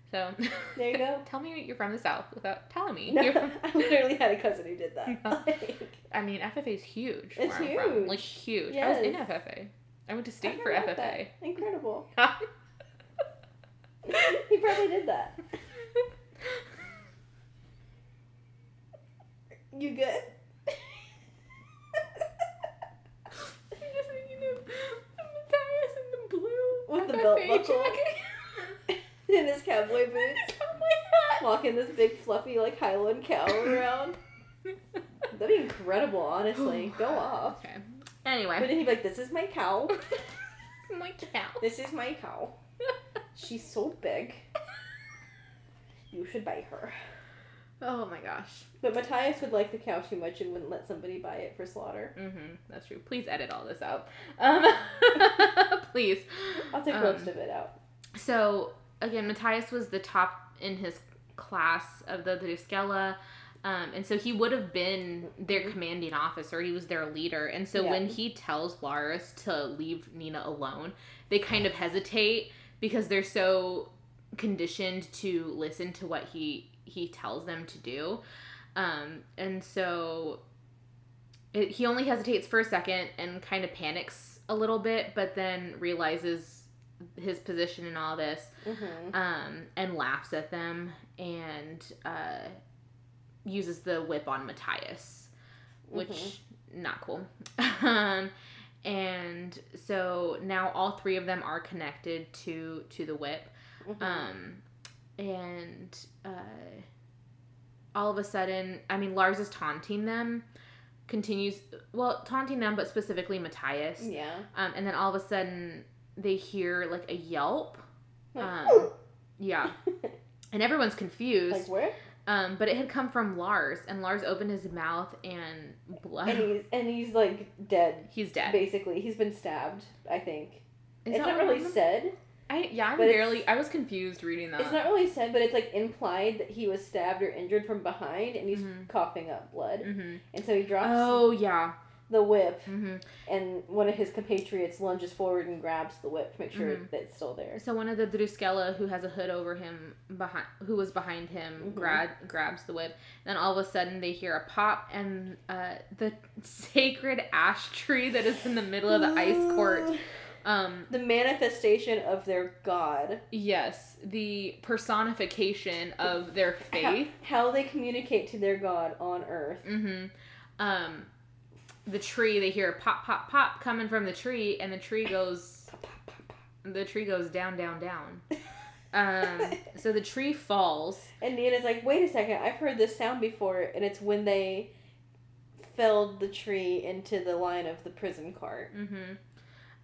So There you go. tell me you're from the south without telling me. No, from- I literally had a cousin who did that. No. Like, I mean, FFA is huge. It's where I'm from. huge. Like huge. I was in FFA. I went to I state for FFA. that. Incredible. he probably did that. You good? Matthias in the blue With the belt buckle. In his cowboy boots, walking this big fluffy like Highland cow around. That'd be incredible, honestly. Go off. Okay. Anyway. But then he'd be like, "This is my cow. my cow. This is my cow. She's so big. You should buy her." Oh my gosh. But Matthias would like the cow too much and wouldn't let somebody buy it for slaughter. Mm-hmm. That's true. Please edit all this out. Um, please. I'll take Um, most of it out. So again, Matthias was the top in his class of the Druskella. Um, and so he would have been their commanding officer. He was their leader. And so Yeah. when he tells Lars to leave Nina alone, they kind of hesitate because they're so conditioned to listen to what he he tells them to do. Um, and so it, he only hesitates for a second and kind of panics a little bit, but then realizes his position in all this Mm-hmm. um, and laughs at them and uh, uses the whip on Matthias, which Mm-hmm. not cool. um, and so now all three of them are connected to to the whip, Mm-hmm. um, and uh, all of a sudden, I mean, Lars is taunting them. Continues well taunting them, but specifically Matthias. yeah. Um, and then all of a sudden, they hear like a yelp. Like, Um, yeah. And everyone's confused. like where? Um, but it had come from Lars, and Lars opened his mouth and blood. And he's and he's like dead. He's dead. Basically, he's been stabbed. I think Is it's not really said. I yeah, I'm but barely. I was confused reading that. It's not really said, but it's like implied that he was stabbed or injured from behind, and he's Mhm. coughing up blood, hmm and so he drops Oh yeah. the whip, hmm and one of his compatriots lunges forward and grabs the whip to make sure Mhm. that it's still there. So one of the Druskella who has a hood over him behind, who was behind him, Mhm. grab grabs the whip. Then all of a sudden they hear a pop, and uh, the sacred ash tree that is in the middle of the ice court Um, the manifestation of their god. yes, the personification of their faith. How, how they communicate to their god on earth. Mm-hmm. Um, the tree, they hear pop, pop, pop coming from the tree, and the tree goes, the tree goes down, down, down. Um, so the tree falls. And Nina's like, wait a second, I've heard this sound before, and it's when they felled the tree into the line of the prison cart. Mm-hmm.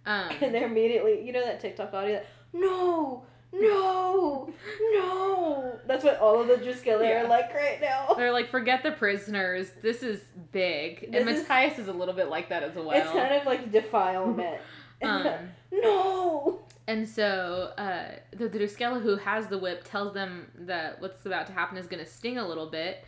Um, And they're immediately, you know that TikTok audio? That, no, no, no. That's what all of the Druskella Yeah. are like right now. they're like, forget the prisoners. This is big. and This is- Matthias is, a little bit like that as well. it's kind of like defilement. um, no. And so uh, the Druskella who has the whip tells them that what's about to happen is going to sting a little bit.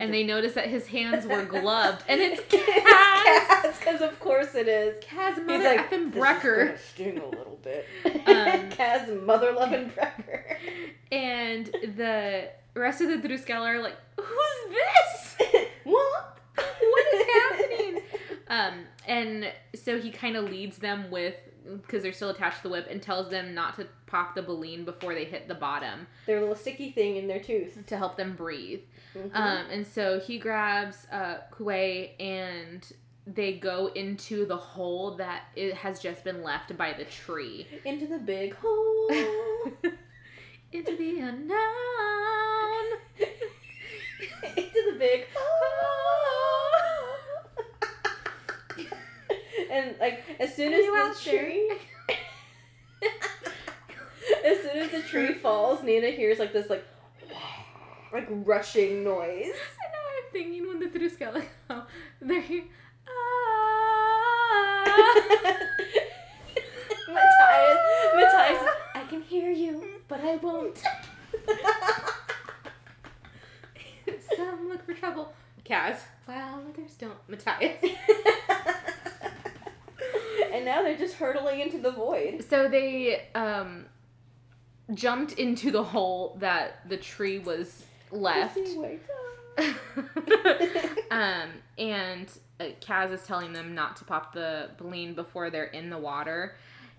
And they notice that his hands were gloved. And it's Kaz! because of course it is. Kaz He's Mother like, effing "This is Brekker. sting a little bit. Um, Kaz mother loving Brekker. And the rest of the Druskella are like, who's this? what? What is happening? Um, and so he kind of leads them with, because they're still attached to the whip, and tells them not to pop the baleen before they hit the bottom Their little sticky thing in their tooth. to help them breathe. Mhm. Um, and so he grabs uh, Kuwei and they go into the hole that it has just been left by the tree. Into the big hole. into the unknown. Into the big hole. and like as soon as the tree as soon as the tree falls, Nina hears like this like like rushing noise. I know I'm thinking when the Druskella go, they're here. Ah. Matthias, Matthias, I can hear you, but I won't. Some look for trouble. Kaz. Well, others don't. Matthias. and now they're just hurtling into the void. So they um jumped into the hole that the tree was left. Lucy, wake up. um, and uh, Kaz is telling them not to pop the baleen before they're in the water.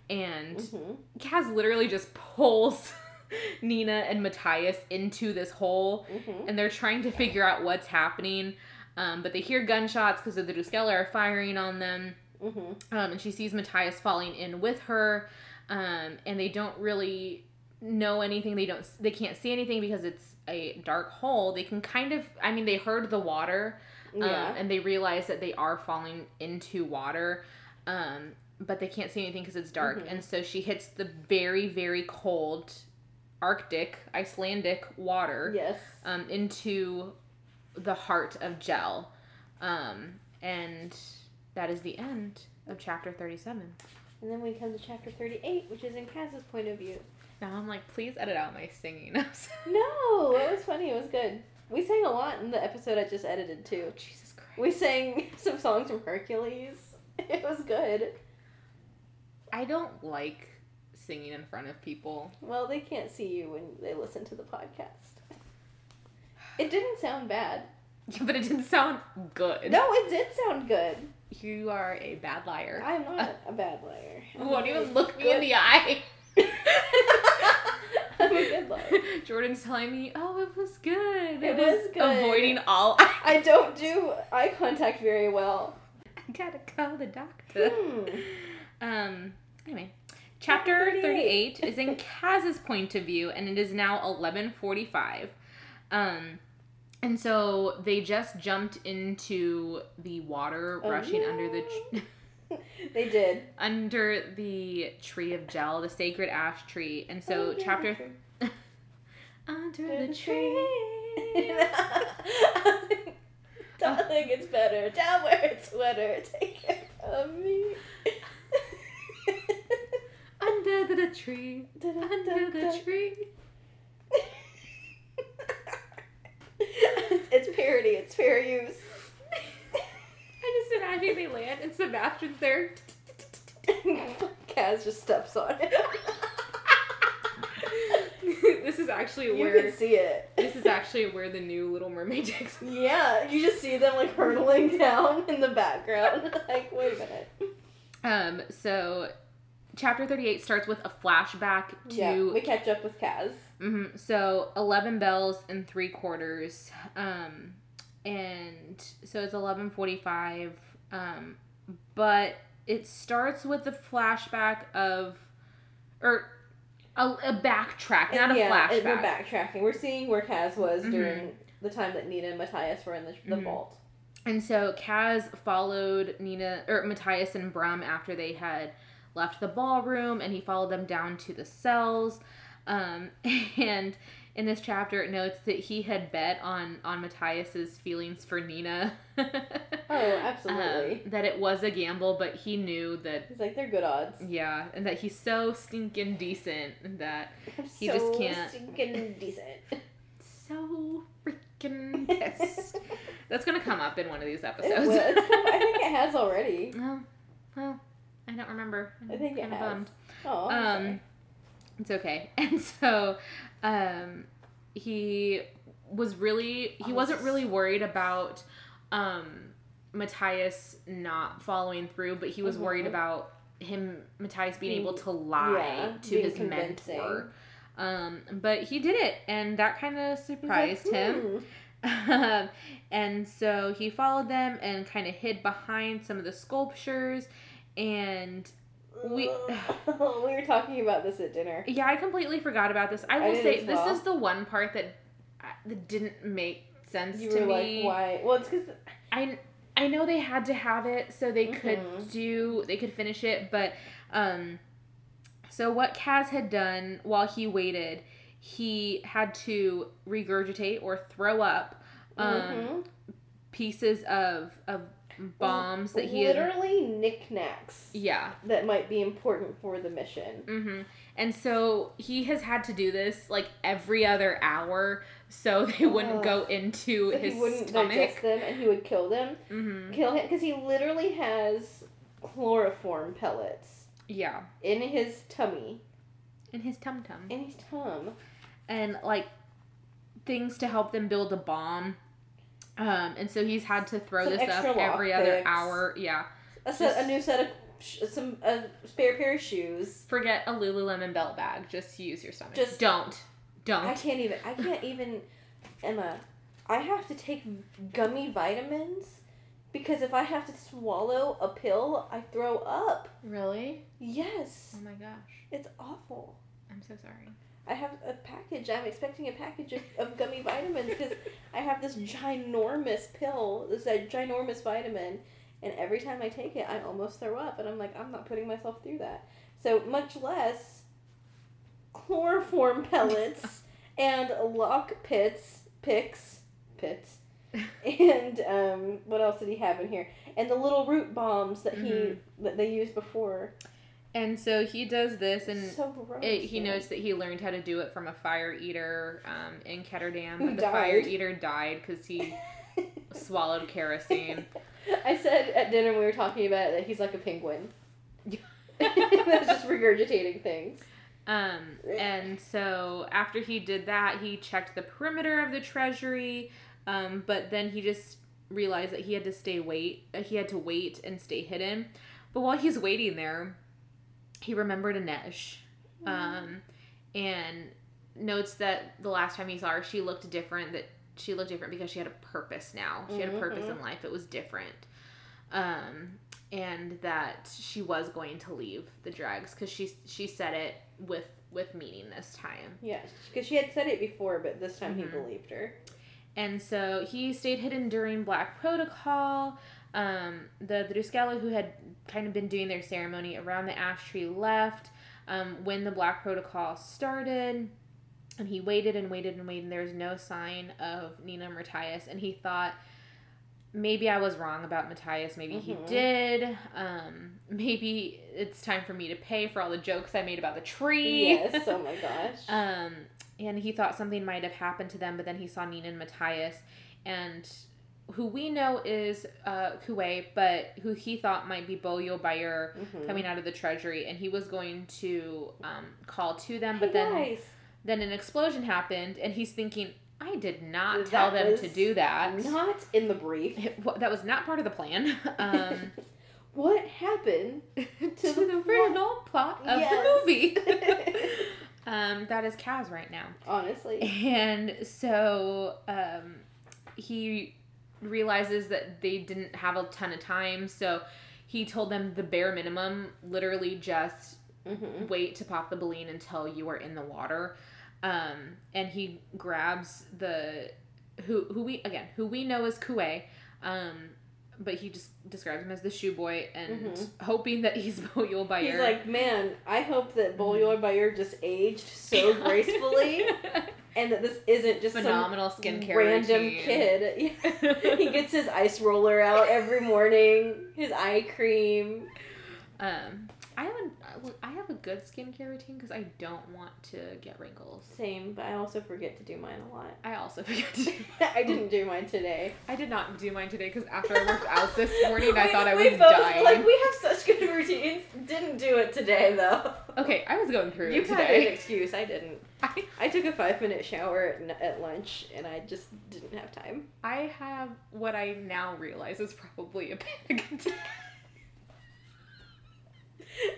And Mhm. Kaz literally just pulls Nina and Matthias into this hole, Mhm. and they're trying to figure out what's happening. Um, but they hear gunshots because of the Druskella are firing on them. Mhm. Um, and she sees Matthias falling in with her, um, and they don't really know anything. They don't. They can't see anything because it's a dark hole. They can kind of. I mean, they heard the water, um, Yeah. and they realize that they are falling into water, um, but they can't see anything because it's dark. Mhm. And so she hits the very, very cold, Arctic, Icelandic water yes. um, into the heart of Djel. Um, and that is the end of chapter 37. And then we come to chapter 38, which is in Kaz's point of view. Now I'm like, please edit out my singing. No, it was funny. It was good. We sang a lot in the episode I just edited too. Oh, Jesus Christ. We sang some songs from Hercules. It was good. I don't like singing in front of people. Well, they can't see you when they listen to the podcast. It didn't sound bad. Yeah, But it didn't sound good. No, it did sound good. You are a bad liar. I'm not a bad liar. You won't even look me in the eye. Good. Jordan's telling me, oh, it was good. It was good. Avoiding all. I don't do eye contact very well. I gotta call the doctor. Hmm. Um. Anyway, chapter Chapter 38 is in Kaz's point of view, and it is now 11:45. Um, and so they just jumped into the water, Oh, rushing under the tr- they did. under the tree of Djel, the sacred ash tree. And so Oh, yeah, chapter under the tree. Darling, it's better down where it's wetter. Take care of me. Under the tree. Under the tree. it's, it's parody. It's fair use. I just imagine they land and Sebastian's there. Kaz just steps on it. this is actually you where you can see it. this is actually where the new Little Mermaid takes. Yeah, you just see them like hurtling down in the background. like, wait a minute. Um. So, chapter 38 starts with a flashback to yeah, we catch up with Kaz. Mm-hmm. So eleven bells and three quarters, um, and so it's eleven forty-five. Um, but it starts with the flashback of, or a, a backtrack, not a yeah, flashback. we're backtracking. We're seeing where Kaz was Mhm. during the time that Nina and Matthias were in the, the Mhm. vault. And so Kaz followed Nina or Matthias and Brum after they had left the ballroom, and he followed them down to the cells. Um, and in this chapter, it notes that he had bet on on Matthias's feelings for Nina. Oh, absolutely. Um, that it was a gamble, but he knew that. He's like, they're good odds. Yeah, and that he's so stinking decent that I'm He so just can't- stinking decent. so freaking pissed. That's gonna come up in one of these episodes. will. It's cool. I think it has already. Well, well, I don't remember. I'm I think it has. bummed. Oh, Um, sorry. It's okay. And so, um, he was really he Oh, wasn't really worried about um Matthias not following through, but he was worried Mhm. about him Matthias being able to lie yeah, to his convincing. mentor. Um, but he did it, and that kind of He's like, surprised him. Um, and so he followed them and kind of hid behind some of the sculptures. And We- we were talking about this at dinner. yeah, I completely forgot about this. I I will did say as this is the one part that uh, that didn't make sense You to me. like, why? Well, it's because I I know they had to have it so they could Mhm. do they could finish it, but um so what Kaz had done while he waited, he had to regurgitate or throw up um Mhm. pieces of of bombs that he had literally knickknacks yeah that might be important for the mission. hmm And so he has had to do this like every other hour, so they wouldn't Ugh. go into So his he wouldn't stomach. digest them, and he would kill them. hmm Kill him because he literally has chloroform pellets Yeah, in his tummy, in his tum tum, in his tum. and like things to help them build a bomb. Um, and so he's had to throw Some this up every other hour. Yeah, A set, a new set of sh- some a spare pair of shoes. forget a Lululemon belt bag. Just use your stomach. Just- don't, don't. I can't even. I can't even. Emma, I have to take gummy vitamins because if I have to swallow a pill, I throw up. really? Yes, Oh my gosh, it's awful. I'm so sorry. I have a package. I'm expecting a package of, of gummy vitamins because I have this ginormous pill, this uh, ginormous vitamin, and every time I take it, I almost throw up, and I'm like, I'm not putting myself through that. So much less chloroform pellets and lock pits, picks, pits, and um, what else did he have in here? And the little root bombs that he Mhm. that they used before. And so he does this, and so gross. It, he man. knows that he learned how to do it from a fire eater um, in Ketterdam, Who but the fire eater died because he swallowed kerosene. I said at dinner when we were talking about it that he's like a penguin. That's just regurgitating things. Um, and so after he did that, he checked the perimeter of the treasury, um, but then he just realized that he had to stay wait. He had to wait and stay hidden. But while he's waiting there, he remembered Inej, um, and notes that the last time he saw her, she looked different. That she looked different because she had a purpose now. She had a purpose Mhm. in life. It was different. Um, and that she was going to leave the Dregs because she she said it with with meaning this time. Yes, because she had said it before, but this time Mhm. he believed her. And so he stayed hidden during Black Protocol. Um, the the who had kind of been doing their ceremony around the ash tree left um, when the Black Protocol started. And he waited and waited and waited, and there was no sign of Nina Matthias. And he thought, maybe I was wrong about Matthias. Maybe he Mhm. did. Um, maybe it's time for me to pay for all the jokes I made about the tree. Yes, oh my gosh. Um, and he thought something might have happened to them, but then he saw Nina and Matthias, and who we know is uh, Kuwei, but who he thought might be Bo Yul-Bayur Mhm. coming out of the treasury, and he was going to um, call to them, but Hey, then guys, then an explosion happened, and he's thinking, I did not That tell them to do that. not in the brief. It that was not part of the plan. Um, what happened to, to the, the original plot of Yes. the movie. um, that is Kaz right now. Honestly. And so um, he realizes that they didn't have a ton of time, so he told them the bare minimum, literally just hmm wait to pop the balloon until you are in the water. Um, and he grabs the who who we again who we know as Kuwei, um, but he just describes him as the Shu boy and Mhm. hoping that he's Bo Yul-Bayur. He's like, man, I hope that Bo Yul-Bayur just aged so gracefully and that this isn't just phenomenal some skincare random routine. kid. he gets his ice roller out every morning, his eye cream. Um, I have a I have a good skincare routine because I don't want to get wrinkles. Same, but I also forget to do mine a lot. I also forget to. I didn't do mine today. I did not do mine today because after I worked out this morning, I thought I we was both, dying. Like we have such good routines. Didn't do it today though. okay, I was going through You had an excuse. I didn't. I, I took a five minute shower at, at lunch and I just didn't have time. I have what I now realize is probably a panic attack.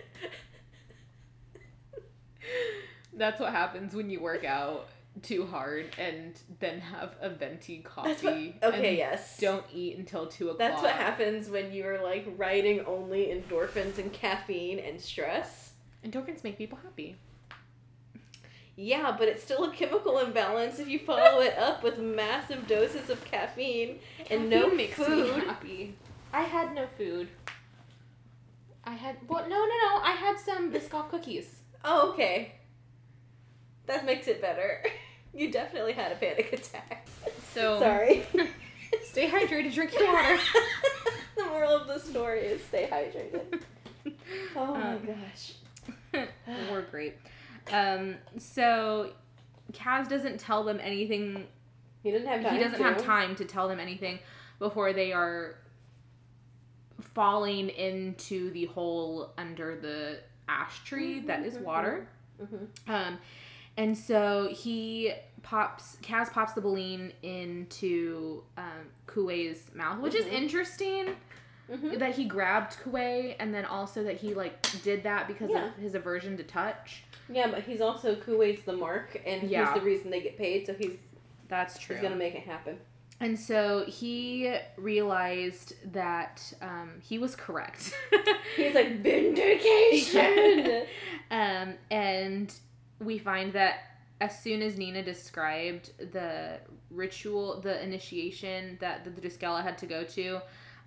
That's what happens when you work out too hard and then have a venti coffee. What. Okay, and yes. Don't eat until two o'clock. That's what happens when you are like riding only endorphins and caffeine and stress. Endorphins make people happy. Yeah, but it's still a chemical imbalance if you follow it up with massive doses of caffeine and no Caffeine makes me food. happy. I had no food. I had well, no, no, no. I had some Biscoff cookies. Oh, okay. That makes it better. You definitely had a panic attack. So Sorry. stay hydrated, drink your water. the moral of the story is stay hydrated. Oh my Um, gosh. We're great. Um, so Kaz doesn't tell them anything. He didn't have time. he doesn't to. have time to tell them anything before they are falling into the hole under the ash tree that is water. Mhm. Um, and so he pops, Kaz pops the balloon into um, Kuwei's mouth, which is Mhm. interesting Mhm. that he grabbed Kuwei and then also that he like did that because Yeah. of his aversion to touch. Yeah, but he's also Kuwei's the mark, and Yeah. he's the reason they get paid. So he's That's true. he's gonna make it happen. And so he realized that um, he was correct. He's like vindication. um, and we find that as soon as Nina described the ritual, the initiation that the Druskella had to go to,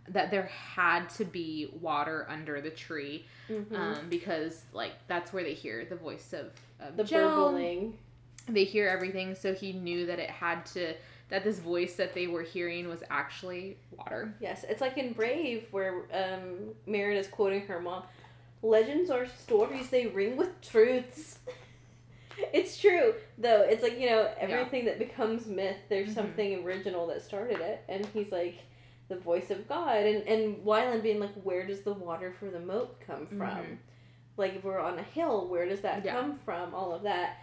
that there had to be water under the tree Mhm. um, because, like, that's where they hear the voice of, of the Djel. burbling. They hear everything, so he knew that it had to, that this voice that they were hearing was actually water. Yes, it's like in Brave where um, Marin is quoting her mom. Legends are stories; they ring with truths. it's true, though. It's like you know everything that becomes myth. There's Mhm. something original that started it, and he's like the voice of God, and and Wylan being like, where does the water for the moat come from? Mhm. Like if we're on a hill, where does that Yeah. come from? All of that.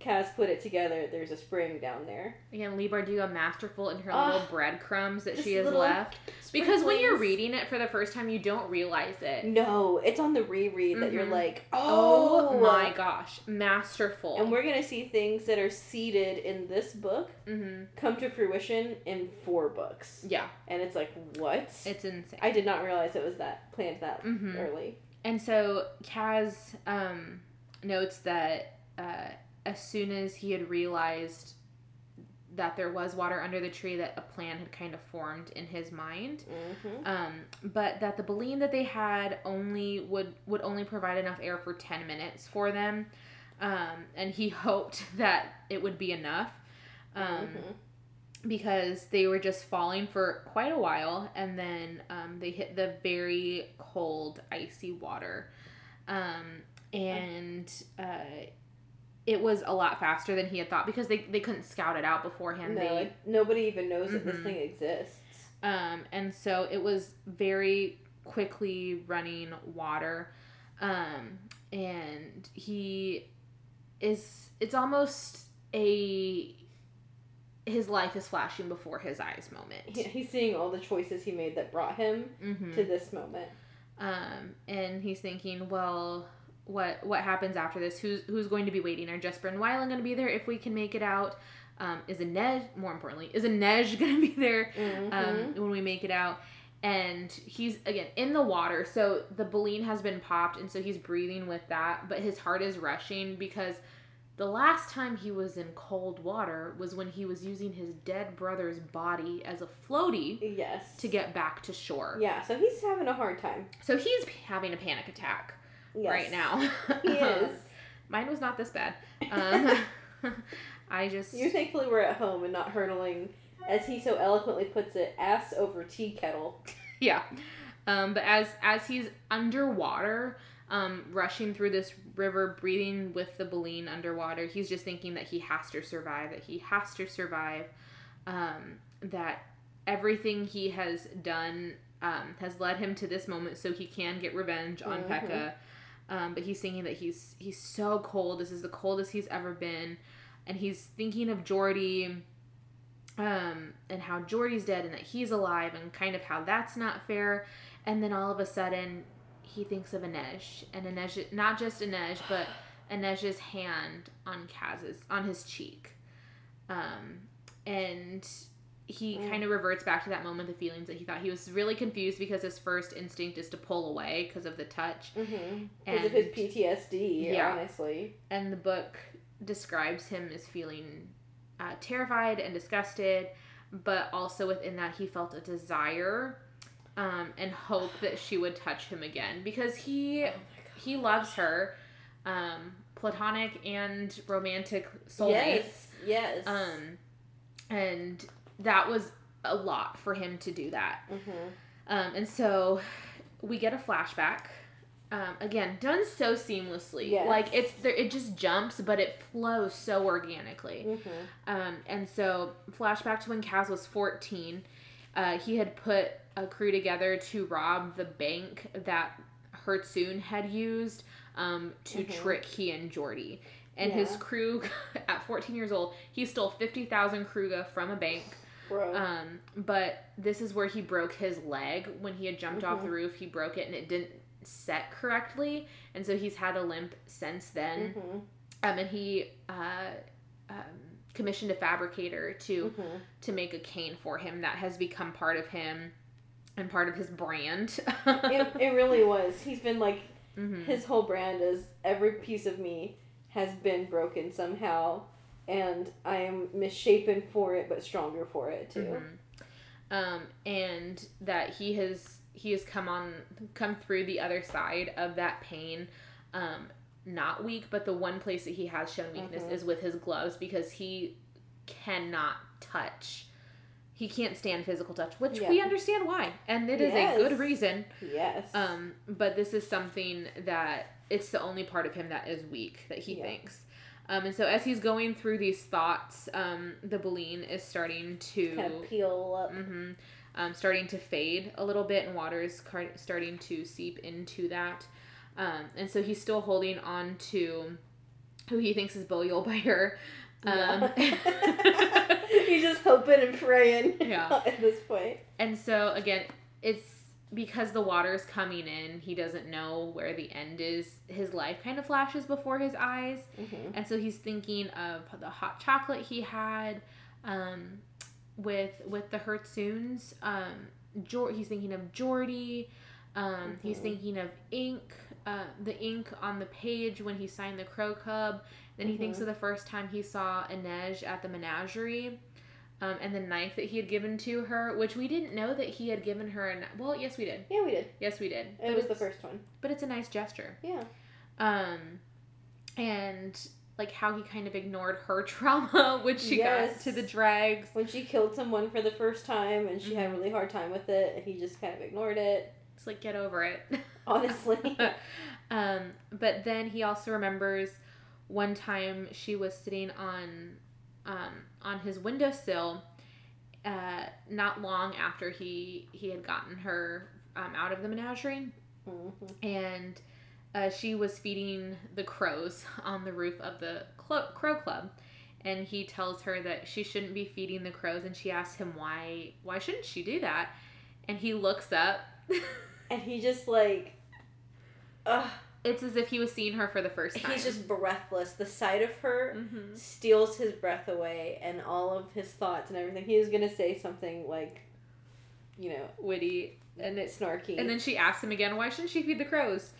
Kaz put it together. There's a spring down there. Again, Leigh Bardugo masterful in her Ah, little breadcrumbs that she has left. Because when you're reading it for the first time, you don't realize it. No, it's on the reread that you're Mhm. like, Oh, oh, my gosh, masterful. And we're gonna see things that are seeded in this book hmm come to fruition in four books, Yeah, and it's like, what? it's insane. I did not realize it was that planned that Mhm. early. And so Kaz um, notes that uh, as soon as he had realized that there was water under the tree, that a plan had kind of formed in his mind. Mm-hmm. Um, but that the balloon that they had only would would only provide enough air for ten minutes for them, um, and he hoped that it would be enough. Um, Mhm. because they were just falling for quite a while and then um, they hit the very cold icy water um, and uh, it was a lot faster than he had thought because they, they couldn't scout it out beforehand No, they, nobody even knows that this thing exists. um, and so it was very quickly running water um, and he is it's almost a his life is flashing before his eyes moment He, he's seeing all the choices he made that brought him Mhm. to this moment. Um, and he's thinking, well, what what happens after this? Who's who's going to be waiting? Are Jesper and Wylan going to be there if we can make it out? Um, is Inej, more importantly, is Inej going to be there Mhm. um, when we make it out? And he's again in the water, so the baleen has been popped, and so he's breathing with that, but his heart is rushing because the last time he was in cold water was when he was using his dead brother's body as a floaty yes. to get back to shore. Yeah, so he's having a hard time. So he's having a panic attack Yes. right now. He is. Mine was not this bad. Um, I just You thankfully were at home and not hurtling, as he so eloquently puts it, ass over tea kettle. yeah. Um, but as as he's underwater, um, rushing through this river, breathing with the baleen underwater, he's just thinking that he has to survive. That he has to survive. Um, that everything he has done um, has led him to this moment, so he can get revenge on Mhm. Pekka. Um, but he's thinking that he's he's so cold. This is the coldest he's ever been, and he's thinking of Jordie, um, and how Jordie's dead and that he's alive, and kind of how that's not fair. And then all of a sudden, he thinks of Inej, and Inej, not just Inej, but Inej's hand on Kaz's on his cheek, um, and he Mm. kind of reverts back to that moment, the feelings that he thought he was really confused because his first instinct is to pull away because of the touch, Mm-hmm. Because of his PTSD, Yeah. honestly. and the book describes him as feeling uh, terrified and disgusted, but also within that he felt a desire um, and hope that she would touch him again because he Oh he loves her, um, platonic and romantic soulmates, Yes. Yes. um, and that was a lot for him to do that. mm-hmm. Um, and so we get a flashback. Um, again, done so seamlessly. Yes. Like it's there, it just jumps, but it flows so organically. Mm-hmm. Um, and so flashback to when Kaz was fourteen, uh, he had put a crew together to rob the bank that Hertzoon had used um, to Mhm. trick he and Jordie. And his crew, at 14 years old, he stole 50,000 kruge from a bank. Bro. Um, but this is where he broke his leg when he had jumped off Mhm. the roof. He broke it and it didn't set correctly, and so he's had a limp since then. mm-hmm. Um, and he uh, um, commissioned a fabricator to Mm-hmm. to make a cane for him that has become part of him and part of his brand. it, it really was. He's been like Mhm. his whole brand is every piece of me has been broken somehow, and I am misshapen for it, but stronger for it too. Mhm. Um, and that he has he has come on come through the other side of that pain, um, not weak, but the one place that he has shown weakness Mhm. is with his gloves because he cannot touch. He can't stand physical touch, which we understand why, and it is Yes. a good reason. Yes. Um, but this is something that it's the only part of him that is weak that he Yeah. thinks. Um, and so as he's going through these thoughts, um, the baleen is starting to kind of peel up. hmm Um, starting to fade a little bit, and water is car- starting to seep into that. Um, and so he's still holding on to who he thinks is Bo Yul-Bayur. Um, Yeah. He's just hoping and praying. Yeah. At this point. and so again, it's because the water is coming in. He doesn't know where the end is. His life kind of flashes before his eyes. Mm-hmm. And so he's thinking of the hot chocolate he had um, with with the Hertzoons. Um, Jor- he's thinking of Jordie. Um, He's Mhm. thinking of ink, uh, the ink on the page when he signed the Crow Club. Then he thinks Mhm. of the first time he saw Inej at the menagerie. Um, and the knife that he had given to her, which we didn't know that he had given her. A, kn- well, yes, we did. Yeah, we did. Yes, we did. It But was the first one. But it's a nice gesture Yeah. um and like how he kind of ignored her trauma when she got to the Dregs When she killed someone for the first time and she Mm-hmm. had a really hard time with it, and he just kind of ignored it. it's like get over it Honestly. um but then he also remembers one time she was sitting on um on his windowsill uh not long after he he had gotten her um, out of the menagerie. Mhm. and uh, she was feeding the crows on the roof of the clo- crow club. And he tells her that she shouldn't be feeding the crows and she asks him why why shouldn't she do that? And he looks up. And he just like, ugh, It's as if he was seeing her for the first time. he's just breathless. The sight of her Mhm. steals his breath away and all of his thoughts and everything. He was gonna say something like, you know, witty, and it's snarky. and then she asks him again, "Why shouldn't she feed the crows?"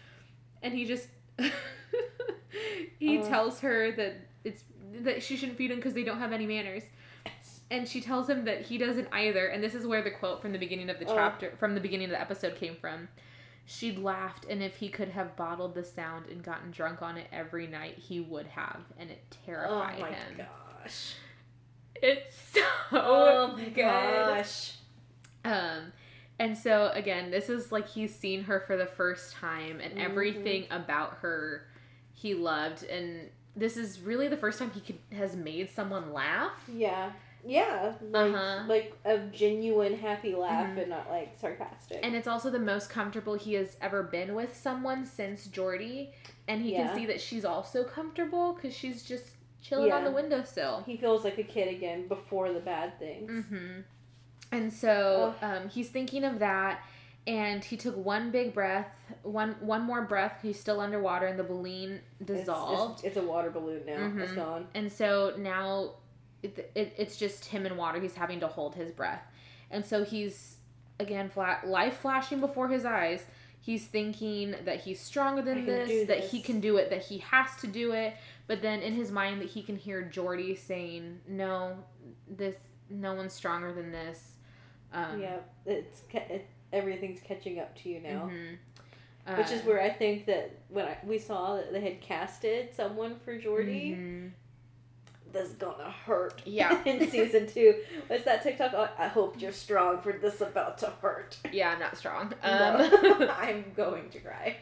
And he just he Uh. tells her that it's that she shouldn't feed them because they don't have any manners. And she tells him that he doesn't either. And this is where the quote from the beginning of the Oh. chapter, from the beginning of the episode, came from. She'd laughed, and if he could have bottled the sound and gotten drunk on it every night, he would have, and it terrified him. oh my him. gosh. It's so Oh my good. gosh. Um, and so again, this is like he's seen her for the first time, and Mhm. everything about her he loved, and this is really the first time he could has made someone laugh. Yeah. Yeah. Like, Uh-huh. like a genuine happy laugh Mhm. and not like sarcastic. And it's also the most comfortable he has ever been with someone since Jordie, and he Yeah. can see that she's also comfortable because she's just chilling on Yeah. the windowsill. he feels like a kid again before the bad things. Mm-hmm. And so um, he's thinking of that, and he took one big breath, one one more breath. He's still underwater, and the balloon dissolved. It's, it's a water balloon now. It's Mhm. gone. and so now it, it, it's just him in water. He's having to hold his breath, and so he's again flat life flashing before his eyes. He's thinking that he's stronger than can this, that he can do it, that he has to do it. But then in his mind, that he can hear Jordie saying, "No, this, no one's stronger than this." Um, yeah. It's it, everything's catching up to you now. mhm. Which is Uh, where I think that when I, we saw that they had casted someone for Jordie, mhm. This is gonna hurt. Yeah. in season two, what's that TikTok? Oh, I hope you're strong for this about to hurt. Yeah, I'm not strong. No, Um, I'm going to cry.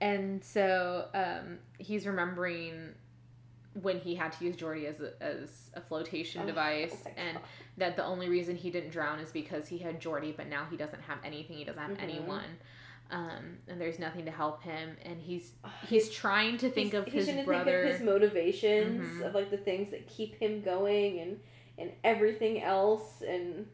and so um, he's remembering when he had to use Jordie as a, as a flotation Oh, device, oh and that the only reason he didn't drown is because he had Jordie, but now he doesn't have anything. He doesn't have Mhm. anyone, um, and there's nothing to help him. And he's he's trying to think He's- of he's his brother. think of his motivations Mhm. of like the things that keep him going and and everything else and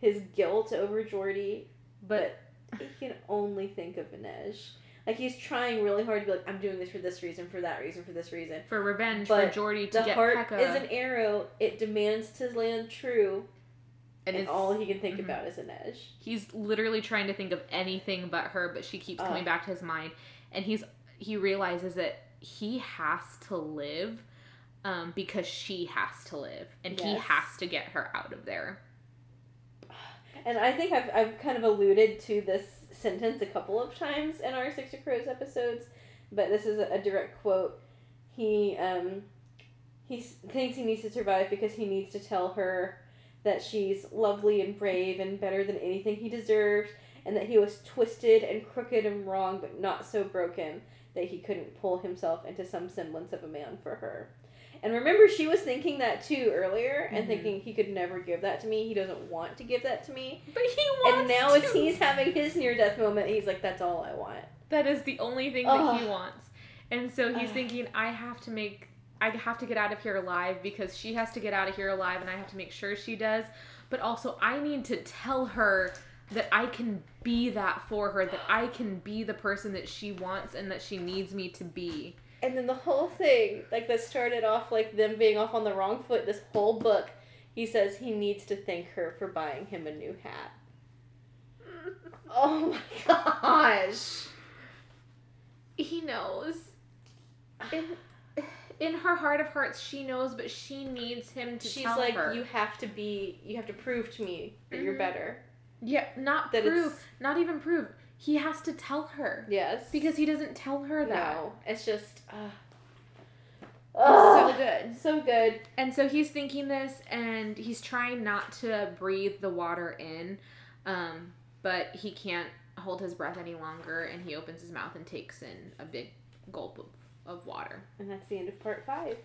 his guilt over Jordie. but He can only think of Inej. Like he's trying really hard to be like, I'm doing this for this reason, for that reason, for this reason. for revenge for but Jordie to The get heart Pekka, is an arrow. It demands to land true, and, it's- all he can think Mhm. about is Inej. he's literally trying to think of anything but her but she keeps coming back to his mind and he's he realizes that he has to live um, because she has to live and he has to get her out of there And I think I've, I've kind of alluded to this sentence a couple of times in our Six of Crows episodes, but this is a, a direct quote. He um, he thinks he needs to survive because he needs to tell her that she's lovely and brave and better than anything he deserves, and that he was twisted and crooked and wrong, but not so broken that he couldn't pull himself into some semblance of a man for her. And remember, she was thinking that too earlier, and Mhm. thinking he could never give that to me. He doesn't want to give that to me. but he wants to. And now, to. as he's having his near death moment, he's like, "That's all I want." that is the only thing that he wants and so he's Ugh. thinking i have to make i have to get out of here alive because she has to get out of here alive and i have to make sure she does but also i need to tell her that i can be that for her that i can be the person that she wants and that she needs me to be And then the whole thing, like that started off like them being off on the wrong foot. This whole book, he says he needs to thank her for buying him a new hat. Oh my gosh! he knows in, in her heart of hearts she knows but she needs him to She's tell like, her "You have to be. You have to prove to me that you're Mhm. better." yeah not That prove it's not even prove he has to tell her yes because he doesn't tell her that no, it's just. Uh, so good so good. and so he's thinking this and he's trying not to breathe the water in um, but he can't hold his breath any longer and he opens his mouth and takes in a big gulp of, of water And that's the end of part five.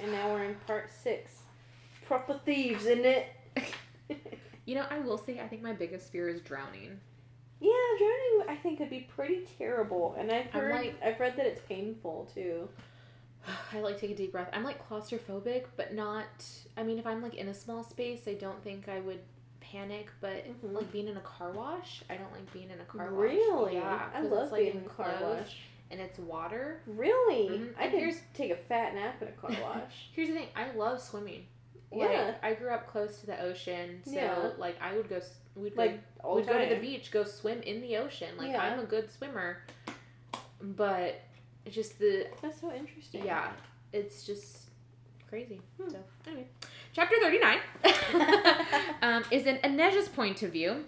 And now we're in part six. Proper thieves, isn't it? you know i will say i think my biggest fear is drowning yeah, drowning I think could be pretty terrible. And I've heard like- I've read that it's painful too. I like take a deep breath. I'm like claustrophobic, but not. I mean, if I'm like in a small space, I don't think I would panic, but Mhm. like being in a car wash, I don't like being in a car wash. Really? Yeah, I love like, being in a car wash. And it's water. Really? Mhm. I And could take a fat nap in a car wash. Here's the thing: I love swimming. Like, Yeah. I grew up close to the ocean, so Yeah. like I would go. We'd like go, we'd go to the beach, go swim in the ocean. Like Yeah. I'm a good swimmer, but it's just the That's so interesting. yeah, it's just crazy. Hmm. So anyway, chapter thirty nine um, is in Inej's point of view,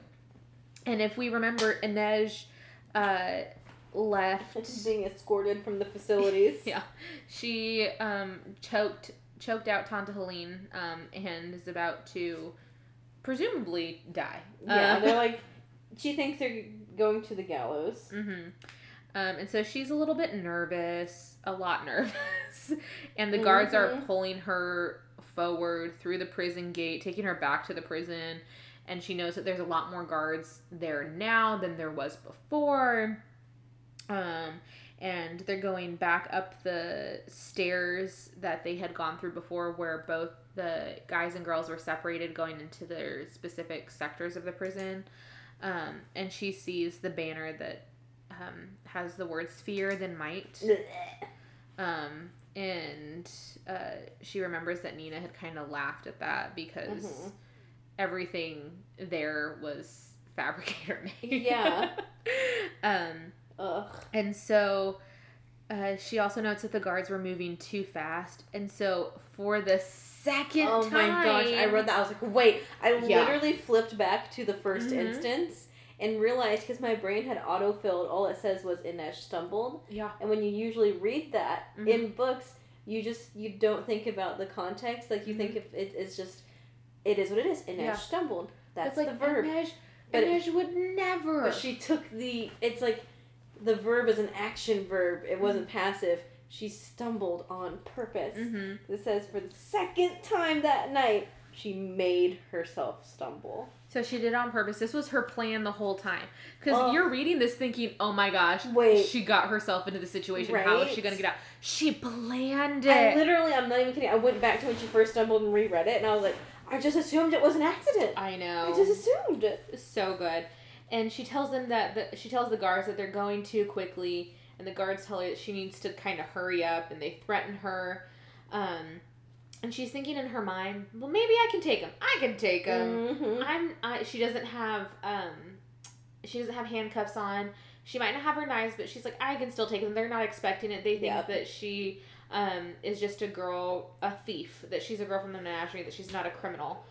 and if we remember, Inej uh, left. Being escorted from the facilities. yeah, she um, choked choked out Tante Helene um, and is about to presumably die. Yeah, Uh, they're like, she thinks they're going to the gallows. Mm-hmm. Um, and so she's a little bit nervous, a lot nervous, and the guards are Mhm. pulling her forward through the prison gate, taking her back to the prison. And she knows that there's a lot more guards there now than there was before. Um, and they're going back up the stairs that they had gone through before, where both the guys and girls were separated, going into their specific sectors of the prison. Um, and she sees the banner that um, has the words fear then might. Um, and uh, she remembers that Nina had kind of laughed at that because Mhm. everything there was fabricator made. Yeah. um, Ugh. and so uh, she also notes that the guards were moving too fast. And so for the second Oh time. my gosh, I read that. I was like, wait. I Yeah. literally flipped back to the 1st Mhm. instance and realized because my brain had autofilled, all it says was Inej stumbled. Yeah. And when you usually read that Mhm. in books, you just you don't think about the context. Like you think if it, it's just it is what it is. Inej Mm-hmm. Yeah. stumbled. That's like the verb. Inej, But- Inej would never. But she took the. It's like the verb is an action verb. It wasn't passive. She stumbled on purpose. hmm It says for the second time that night, she made herself stumble. So she did it on purpose. This was her plan the whole time. Because Oh. you're reading this thinking, oh my gosh, Wait. she got herself into the situation. How is she going to get out? She planned I it. literally, I'm not even kidding. I went back to when she first stumbled and reread it, and I was like, I just assumed it was an accident. I know. I just assumed so good. And she tells them that the, she tells the guards that they're going too quickly, and the guards tell her that she needs to kind of hurry up, and they threaten her. Um, and she's thinking in her mind, well, maybe I can take him. I can take him. Mhm. I'm. I, she doesn't have. Um, she doesn't have handcuffs on. She might not have her knives, but she's like, I can still take them. They're not expecting it. They think Yeah. that she um, is just a girl, a thief. That she's a girl from the menagerie. That she's not a criminal.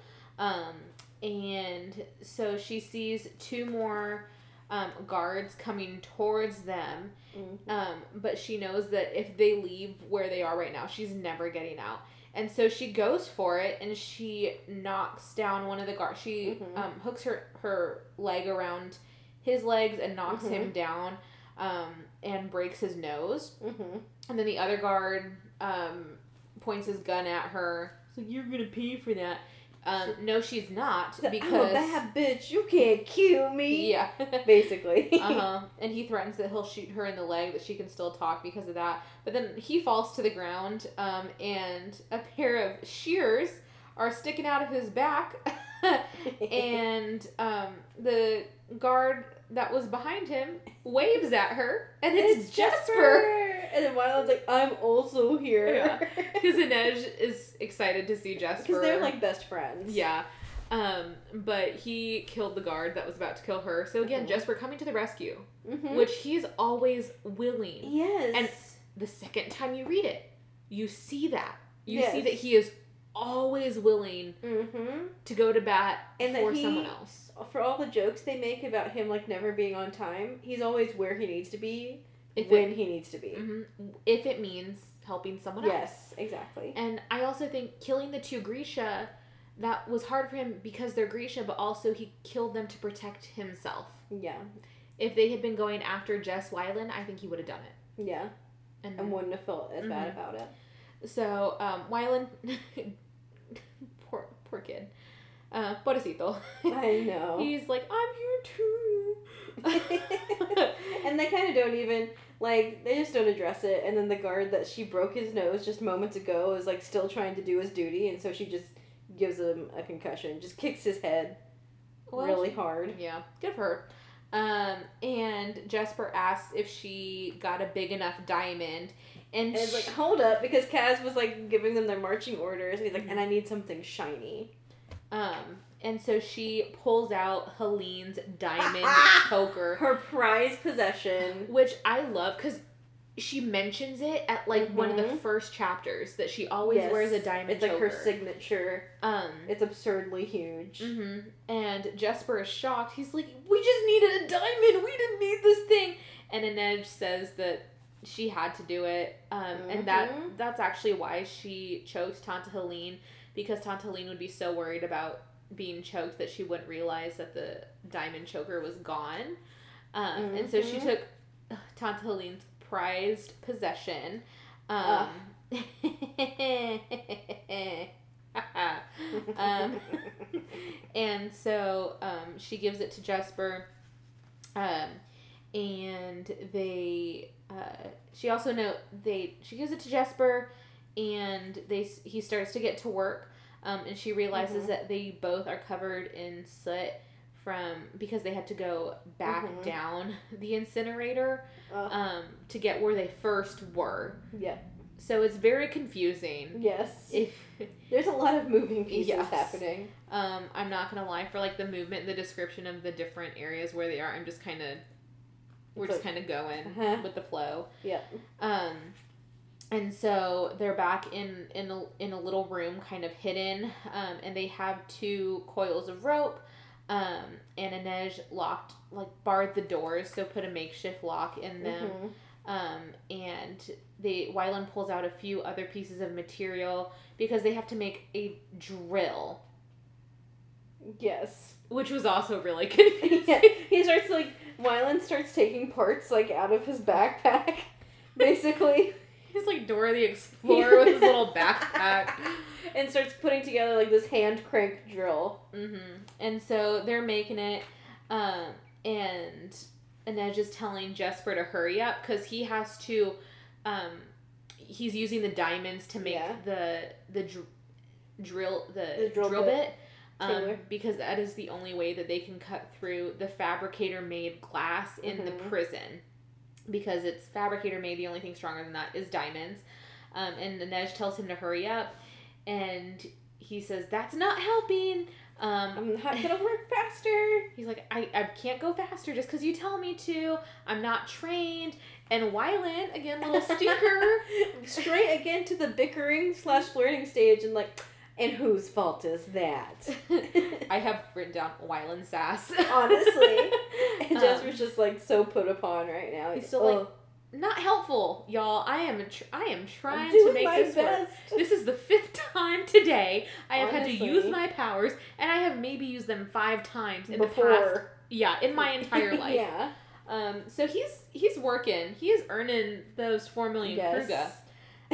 And so she sees two more um, guards coming towards them. Mhm. Um, but she knows that if they leave where they are right now, she's never getting out. And so she goes for it and she knocks down one of the guards. She Mhm. um, hooks her, her leg around his legs and knocks him down um, and breaks his nose. Mhm. And then the other guard um, points his gun at her. So you're going to pay for that. Um, no, she's not because I'm a bad bitch. You can't kill me. Yeah. Basically. uh huh. And he threatens that he'll shoot her in the leg, that she can still talk because of that. But then he falls to the ground, um, and a pair of shears are sticking out of his back. and um, the guard that was behind him waves at her, and it's, Jesper. And then Wylan's like, I'm also here. Yeah. Because Inej is excited to see Jesper. Because they're like best friends. Yeah. Um, but he killed the guard that was about to kill her. So again, Mhm. Jesper coming to the rescue, Mhm. which he's always willing. Yes. And the second time you read it, you see that. You see that he is always willing mm-hmm. to go to bat And for he- someone else. For all the jokes they make about him like never being on time, he's always where he needs to be If when it, he needs to be. mhm, if it means helping someone else. Yes, exactly. And I also think killing the two Grisha, that was hard for him because they're Grisha, but also he killed them to protect himself. Yeah. If they had been going after Jess Wylan, I think he would have done it. Yeah. And, And wouldn't have felt as bad Mhm. about it. so um, Wylan, poor poor kid, uh, pobrecito. I know. He's like, I'm here too. and they kind of don't even like they just don't address it and then the guard that she broke his nose just moments ago is like still trying to do his duty and so she just gives him a concussion just kicks his head Well, really hard. Yeah, good for her. Um, and Jesper asks if she got a big enough diamond, and And it's like, hold up, because Kaz was like giving them their marching orders, and he's like, and I need something shiny. Um, and so she pulls out Helene's diamond choker, Her prized possession. which I love because she mentions it at like one of the Mhm. first chapters that she always Yes. wears a diamond It's like her signature. um, It's absurdly huge. hmm And Jesper is shocked. He's like, "We just needed a diamond. We didn't need this thing." And Inej says that she had to do it, um, and that Mhm. that's actually why she chose Tante Helene because Tante Helene would be so worried about being choked that she wouldn't realize that the diamond choker was gone. Um, And so she Mhm. took Tante Helene's prized possession. Um, um, and so um, she gives it to Jesper, um, and they. Uh, she also know they. She gives it to Jesper, and they. He starts to get to work, um, and she realizes Mhm. that they both are covered in soot from because they had to go back Mhm. down the incinerator Ugh. um, to get where they first were. yeah. So it's very confusing. Yes. If There's a lot of moving pieces Yes. happening. Um, I'm not gonna lie for like the movement, the description of the different areas where they are. I'm just kind of, we're just kind of going Uh-huh. with the flow. Yeah. Um, and so they're back in in a, in a little room, kind of hidden. Um, and they have two coils of rope. Um, and Inej locked like barred the doors, so put a makeshift lock in them. Mhm. Um, and they Wylan pulls out a few other pieces of material because they have to make a drill Yes. which was also really confusing. yeah. He starts like Wylan starts taking parts like out of his backpack, basically, He's like Dora the Explorer with his little backpack. and starts putting together like this hand crank drill. hmm And so they're making it, um, and Inej is telling Jesper to hurry up because he has to. Um, he's using the diamonds to make Yeah. the the dr- drill the, The drill drill, bit. bit. Um, because that is the only way that they can cut through the fabricator made glass in the Mhm. prison because it's fabricator made the only thing stronger than that is diamonds. Um, and Inej tells him to hurry up and he says that's not helping. Um, I'm not gonna work faster. he's like I, I can't go faster just because you tell me to. I'm not trained. And Wylan again little stinker Straight again to the bickering slash flirting stage, and like, and whose fault is that? i have written down Wylan sass Honestly, and Um, Jesper's just like so put upon right now. He's still like, not helpful y'all i am tr- i am trying to make this work. This is the fifth time today I have had to use my powers, and I have maybe used them five times in the past. Yeah, in my entire life. yeah. Um, so he's he's working. He is earning those four million kruge.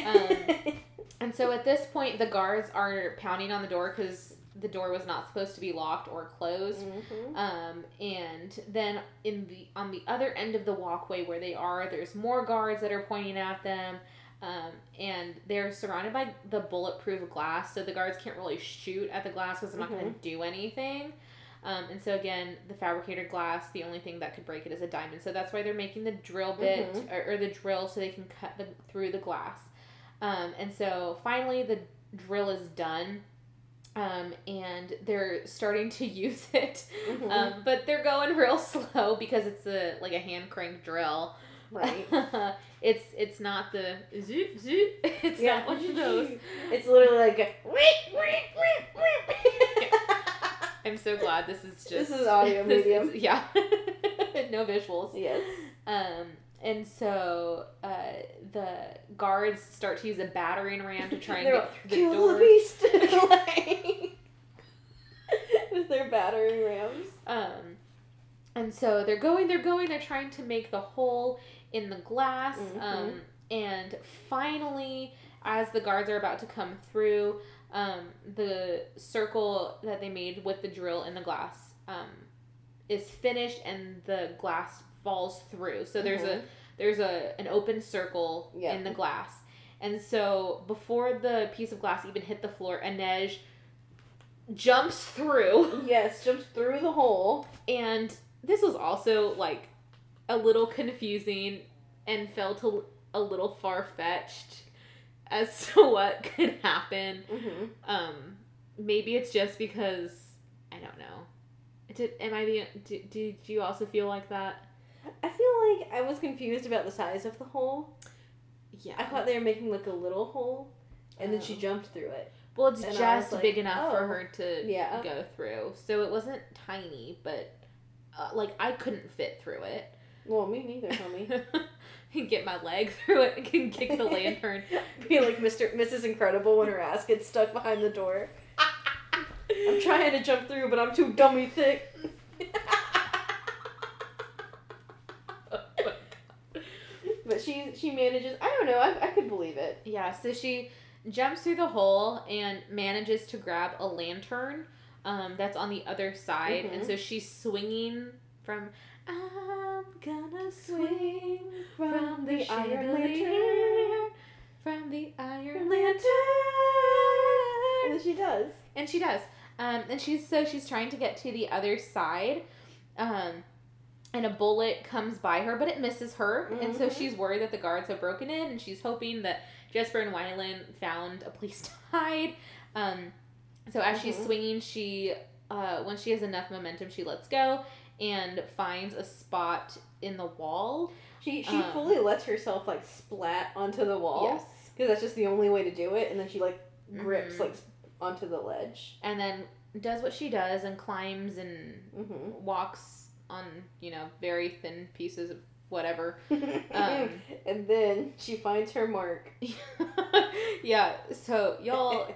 Um, And so at this point, the guards are pounding on the door because the door was not supposed to be locked or closed. Mhm. Um, and then in the on the other end of the walkway where they are, there's more guards that are pointing at them. Um, and they're surrounded by the bulletproof glass, so the guards can't really shoot at the glass because they're not going to do anything. Um, and so again, the fabricator glass, the only thing that could break it is a diamond. So that's why they're making the drill bit Mhm. or, or the drill so they can cut the, through the glass. Um, and so finally, the drill is done. Um, and they're starting to use it, Mhm. um, but they're going real slow because it's a like a hand crank drill. right. it's it's not the zoop zoop. It's Yeah. not one of those. It's literally like a "Wait, wait, wait, wait." I'm so glad this is just This is audio medium. is- yeah, no visuals. yes. Um, and so uh, the guards start to use a battering ram to try and get through the Kill door. the beast. Like, With their battering rams. Um, and so they're going, they're going, they're trying to make the hole in the glass. Mhm. Um, and finally, as the guards are about to come through, um, the circle that they made with the drill in the glass um, is finished, and the glass falls through. So there's a there's a an open circle Yeah. in the glass. And so before the piece of glass even hit the floor, Inej jumps through. Yes, jumps through the hole. And this was also like a little confusing and felt a, a little far fetched as to what could happen. Mm-hmm. Um, maybe it's just because I don't know. Did am I the did, did you also feel like that? I feel like I was confused about the size of the hole. Yeah. I thought they were making like a little hole, and then she Oh. jumped through it. well, it's and just like, big enough for oh, her to yeah. go through, so it wasn't tiny, but uh, like I couldn't fit through it. Well, me neither, homie. and get my leg through it and can kick the lantern. Be like Mr. Mrs. Incredible when her ass gets stuck behind the door. I'm trying to jump through, but I'm too dummy thick. She she manages. I don't know. I, I could believe it. Yeah, so she jumps through the hole and manages to grab a lantern um, that's on the other side. And Mhm. so she's swinging from, I'm gonna swing from the iron chandelier, from the iron lantern. lantern. And she does. And she does. Um, and she's so she's trying to get to the other side. Um, and a bullet comes by her, but it misses her. And so Mhm. she's worried that the guards have broken in, and she's hoping that Jesper and Wyland found a place to hide. Um, so as she's Mhm. swinging, she uh, when she has enough momentum, she lets go and finds a spot in the wall. She she Um, fully lets herself like splat onto the wall. Yes. Because that's just the only way to do it, and then she like grips Mhm. like onto the ledge. And then does what she does and climbs and Mm-hmm. walks on, you know, very thin pieces of whatever. Um, and then she finds her mark. yeah, so y'all,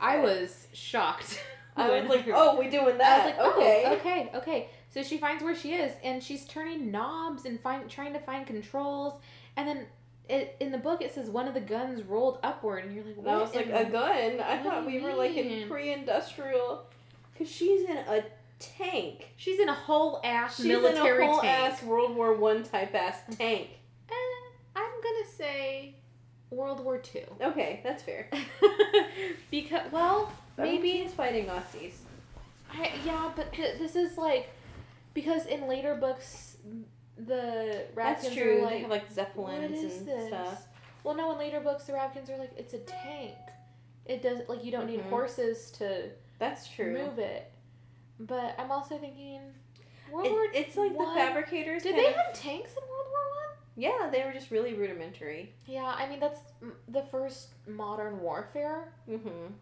I was shocked. I was like, oh, we doing that? I was like, okay. oh, okay, okay. So she finds where she is, and she's turning knobs and find trying to find controls, and then it, in the book it says one of the guns rolled upward, and you're like, what? I was like, a gun? I thought we you were like in pre-industrial. Because she's in a tank. She's in a whole ass She's military in a whole tank. ass World War One type ass tank. Eh, I'm gonna say World War Two. Okay, that's fair. because well, maybe he's fighting Nazis. I, yeah, but th- this is like because in later books the That's true. are they have like zeppelins what is and this? stuff. Well, no, in later books the Ravkans are like it's a tank. It does like you don't need Mhm. horses to That's true. move it. But I'm also thinking World It- War. it's like One- the fabricators. Did they of- have tanks in World War One? Yeah, they were just really rudimentary. Yeah, I mean that's the first modern warfare. Mm-hmm.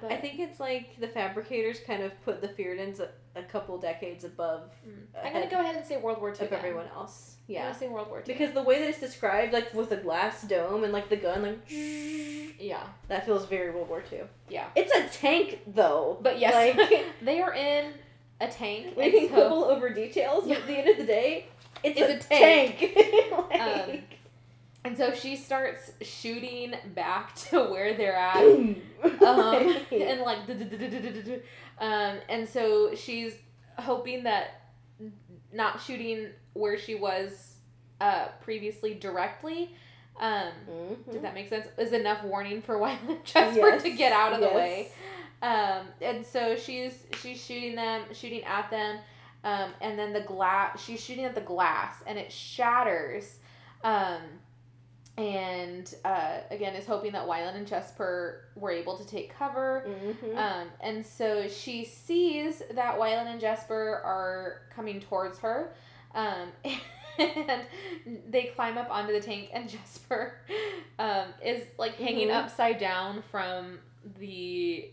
But I think it's like the fabricators kind of put the Fjerdans a, a couple decades above Mm. I'm gonna go ahead and say World War Two. of then. everyone else. I'm Yeah. World War Two. Because the way that it's described, like with the glass dome and like the gun, like yeah, that feels very World War Two. yeah. It's a tank though. But yes, like they are in a tank. we can so- quibble over details, but at the end of the day, it's, It's a, a tank. Like- Um, And so she starts shooting back to where they're at. Um, and like, um, and so she's hoping that not shooting where she was uh, previously directly. Um, Mhm. Did that make sense? Is enough warning for Wylan Jesper to Yes, get out of the way. Um, and so she's she's shooting them, shooting at them, um, and then the glass. She's shooting at the glass, and it shatters. Um, and uh, again, is hoping that Wylan and Jesper were able to take cover. Mhm. Um, and so she sees that Wylan and Jesper are coming towards her. Um, and they climb up onto the tank, and Jesper um, is like hanging Mhm. upside down from the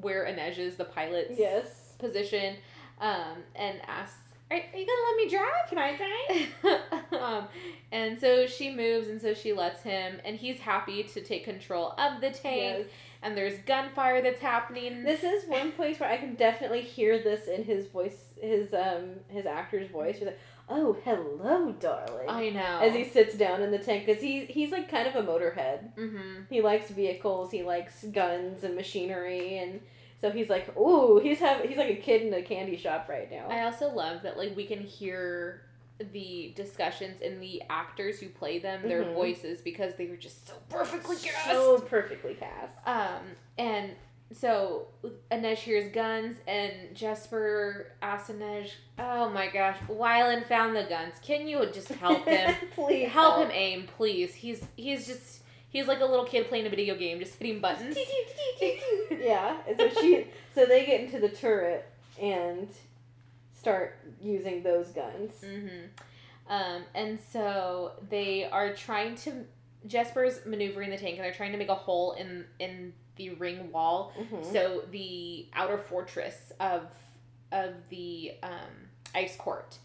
where Inej is, the pilot's yes. position, um, and asks, are, are you gonna let me drive? Can I drive? um, and so she moves, and so she lets him, and he's happy to take control of the tank. Yes. And there's gunfire that's happening. This is one place where I can definitely hear this in his voice, his um, his actor's voice. He's like, "Oh, hello, darling," I know. as he sits down in the tank because he he's like kind of a motorhead. Mm-hmm. He likes vehicles, he likes guns and machinery, and so he's like, "Ooh, he's have he's like a kid in a candy shop right now." I also love that like we can hear the discussions in the actors who play them, their Mhm. voices because they were just so perfectly cast. so perfectly cast. Um, and so Inej hears guns, and Jesper asks Inej, "Oh my gosh, Wylan found the guns. Can you just help him? Please help him aim, please. He's he's just he's like a little kid playing a video game, just hitting buttons." yeah. And so she, so they get into the turret and start using those guns. Mm-hmm. Um, and so they are trying to. Jesper's maneuvering the tank, and they're trying to make a hole in in the ring wall, Mhm. so the outer fortress of of the um, ice court.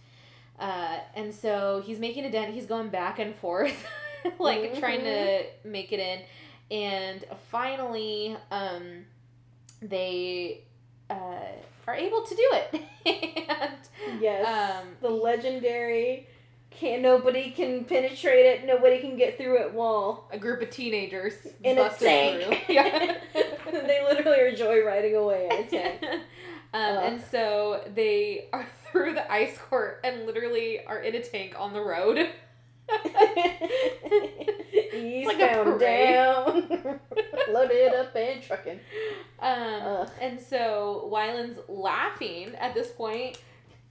Uh, and so he's making a dent. He's going back and forth, like trying to make it in. And finally, um, they uh, are able to do it. and Yes. Um, the legendary can nobody can penetrate it, nobody can get through it wall. a group of teenagers In a tank. through. Yeah. they literally are joyriding away in a tank. um, Ugh. and so they are through the ice court and literally are in a tank on the road. like a Eastbound parade. down, loaded up and trucking. Um, and so Wylan's laughing at this point.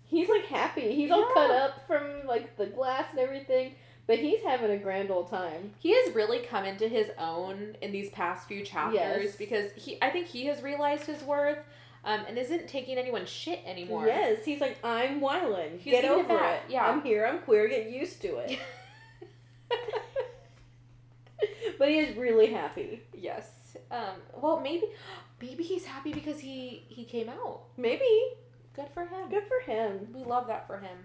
He's like happy. He's all cut up from like the glass and everything, but he's having a grand old time. He has really come into his own in these past few chapters Yes. because he, I think he has realized his worth, um, and isn't taking anyone's shit anymore. Yes, he's like, I'm Wyland. Get getting it over it. yeah. I'm here. I'm queer. Get used to it. but he is really happy. yes. Um, well, maybe, maybe he's happy because he he came out. Maybe. Good for him. Good for him. We love that for him.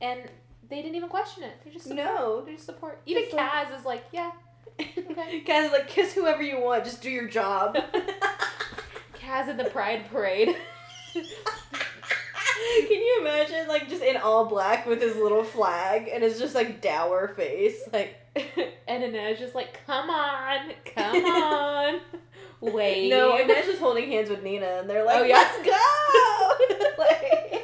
And they didn't even question it. They just support. No. They just support. Even Just like- Kaz is like, yeah. Okay. Guys, like, kiss whoever you want. Just do your job. Kaz in the Pride Parade. Can you imagine, like, just in all black with his little flag and his just, like, dour face? Like, and Inej just like, come on, come on. Wait. no, they're just holding hands with Nina and they're like, Oh, yeah. let's go! like,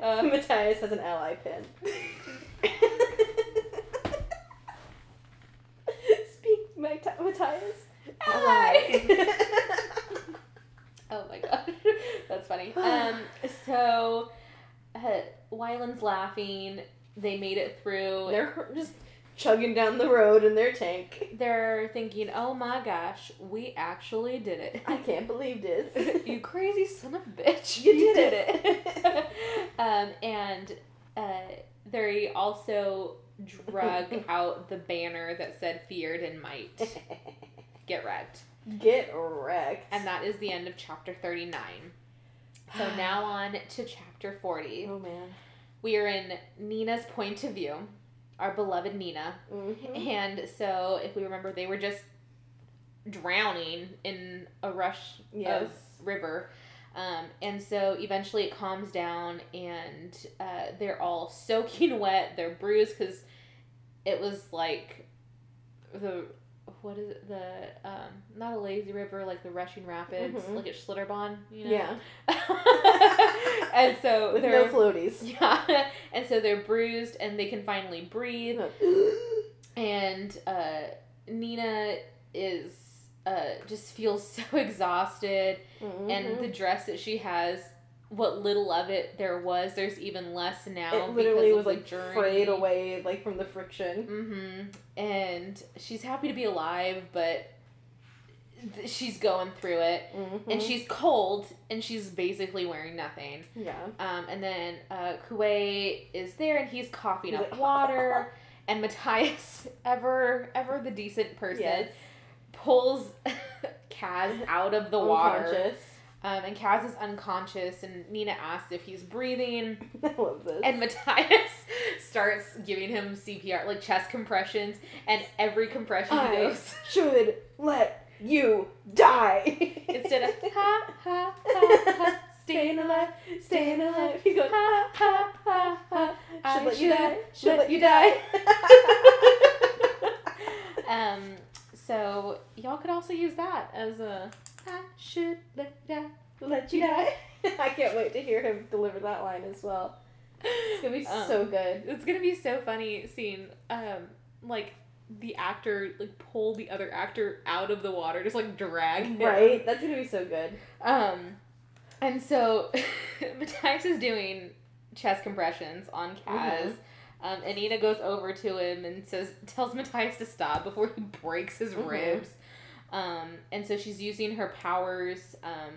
Uh, Matthias has an ally pin. Speak, Matt- Matthias. Ally. Oh my god. That's funny. Um, so, uh, Wylan's laughing. They made it through. They're just chugging down the road in their tank. They're thinking, oh my gosh, we actually did it. I can't believe this. you crazy son of a bitch. You did it. it. um, and uh, they also drug out the banner that said feared and might get wrecked. Get wrecked. And that is the end of chapter 39. So now on to chapter 40. Oh man. We are in Nina's point of view, our beloved Nina. Mhm. And so, if we remember, they were just drowning in a rush Yes. of river. Um, and so eventually it calms down and uh, they're all soaking wet. They're bruised because it was like the what is it the um, not a lazy river like the rushing rapids Mhm. like at Schlitterbahn you know Yeah. and so With they're no floaties. yeah and so they're bruised and they can finally breathe and uh, Nina is uh, just feels so exhausted, and the dress that she has, what little of it there was, there's even less now. Because it literally was like frayed away like from the friction. Mm-hmm. And she's happy to be alive, but th- she's going through it, Mhm. and she's cold, and she's basically wearing nothing. yeah. Um, and then uh, Kuwei is there, and he's coughing He's up like, water. And Matthias, ever ever the decent person, Yes. pulls Kaz out of the water. Um, and Kaz is unconscious, and Nina asks if he's breathing. I love this. And Matthias starts giving him CPR, like chest compressions, and every compression he I goes, should let you die. instead of ha ha ha ha, staying alive, staying alive. He's going ha ha ha ha, Should I let you should die. Should let let you die. um, so y'all could also use that as a I should let you die. let you die. I can't wait to hear him deliver that line as well. It's gonna be Um, so good. It's gonna be so funny seeing um like the actor like pull the other actor out of the water, just like drag him. Right? That's gonna be so good. Um, and so Matthias is doing chest compressions on Kaz. Mhm. Um, and Nina goes over to him and says, tells Matthias to stop before he breaks his Mhm. ribs. Um, and so she's using her powers um,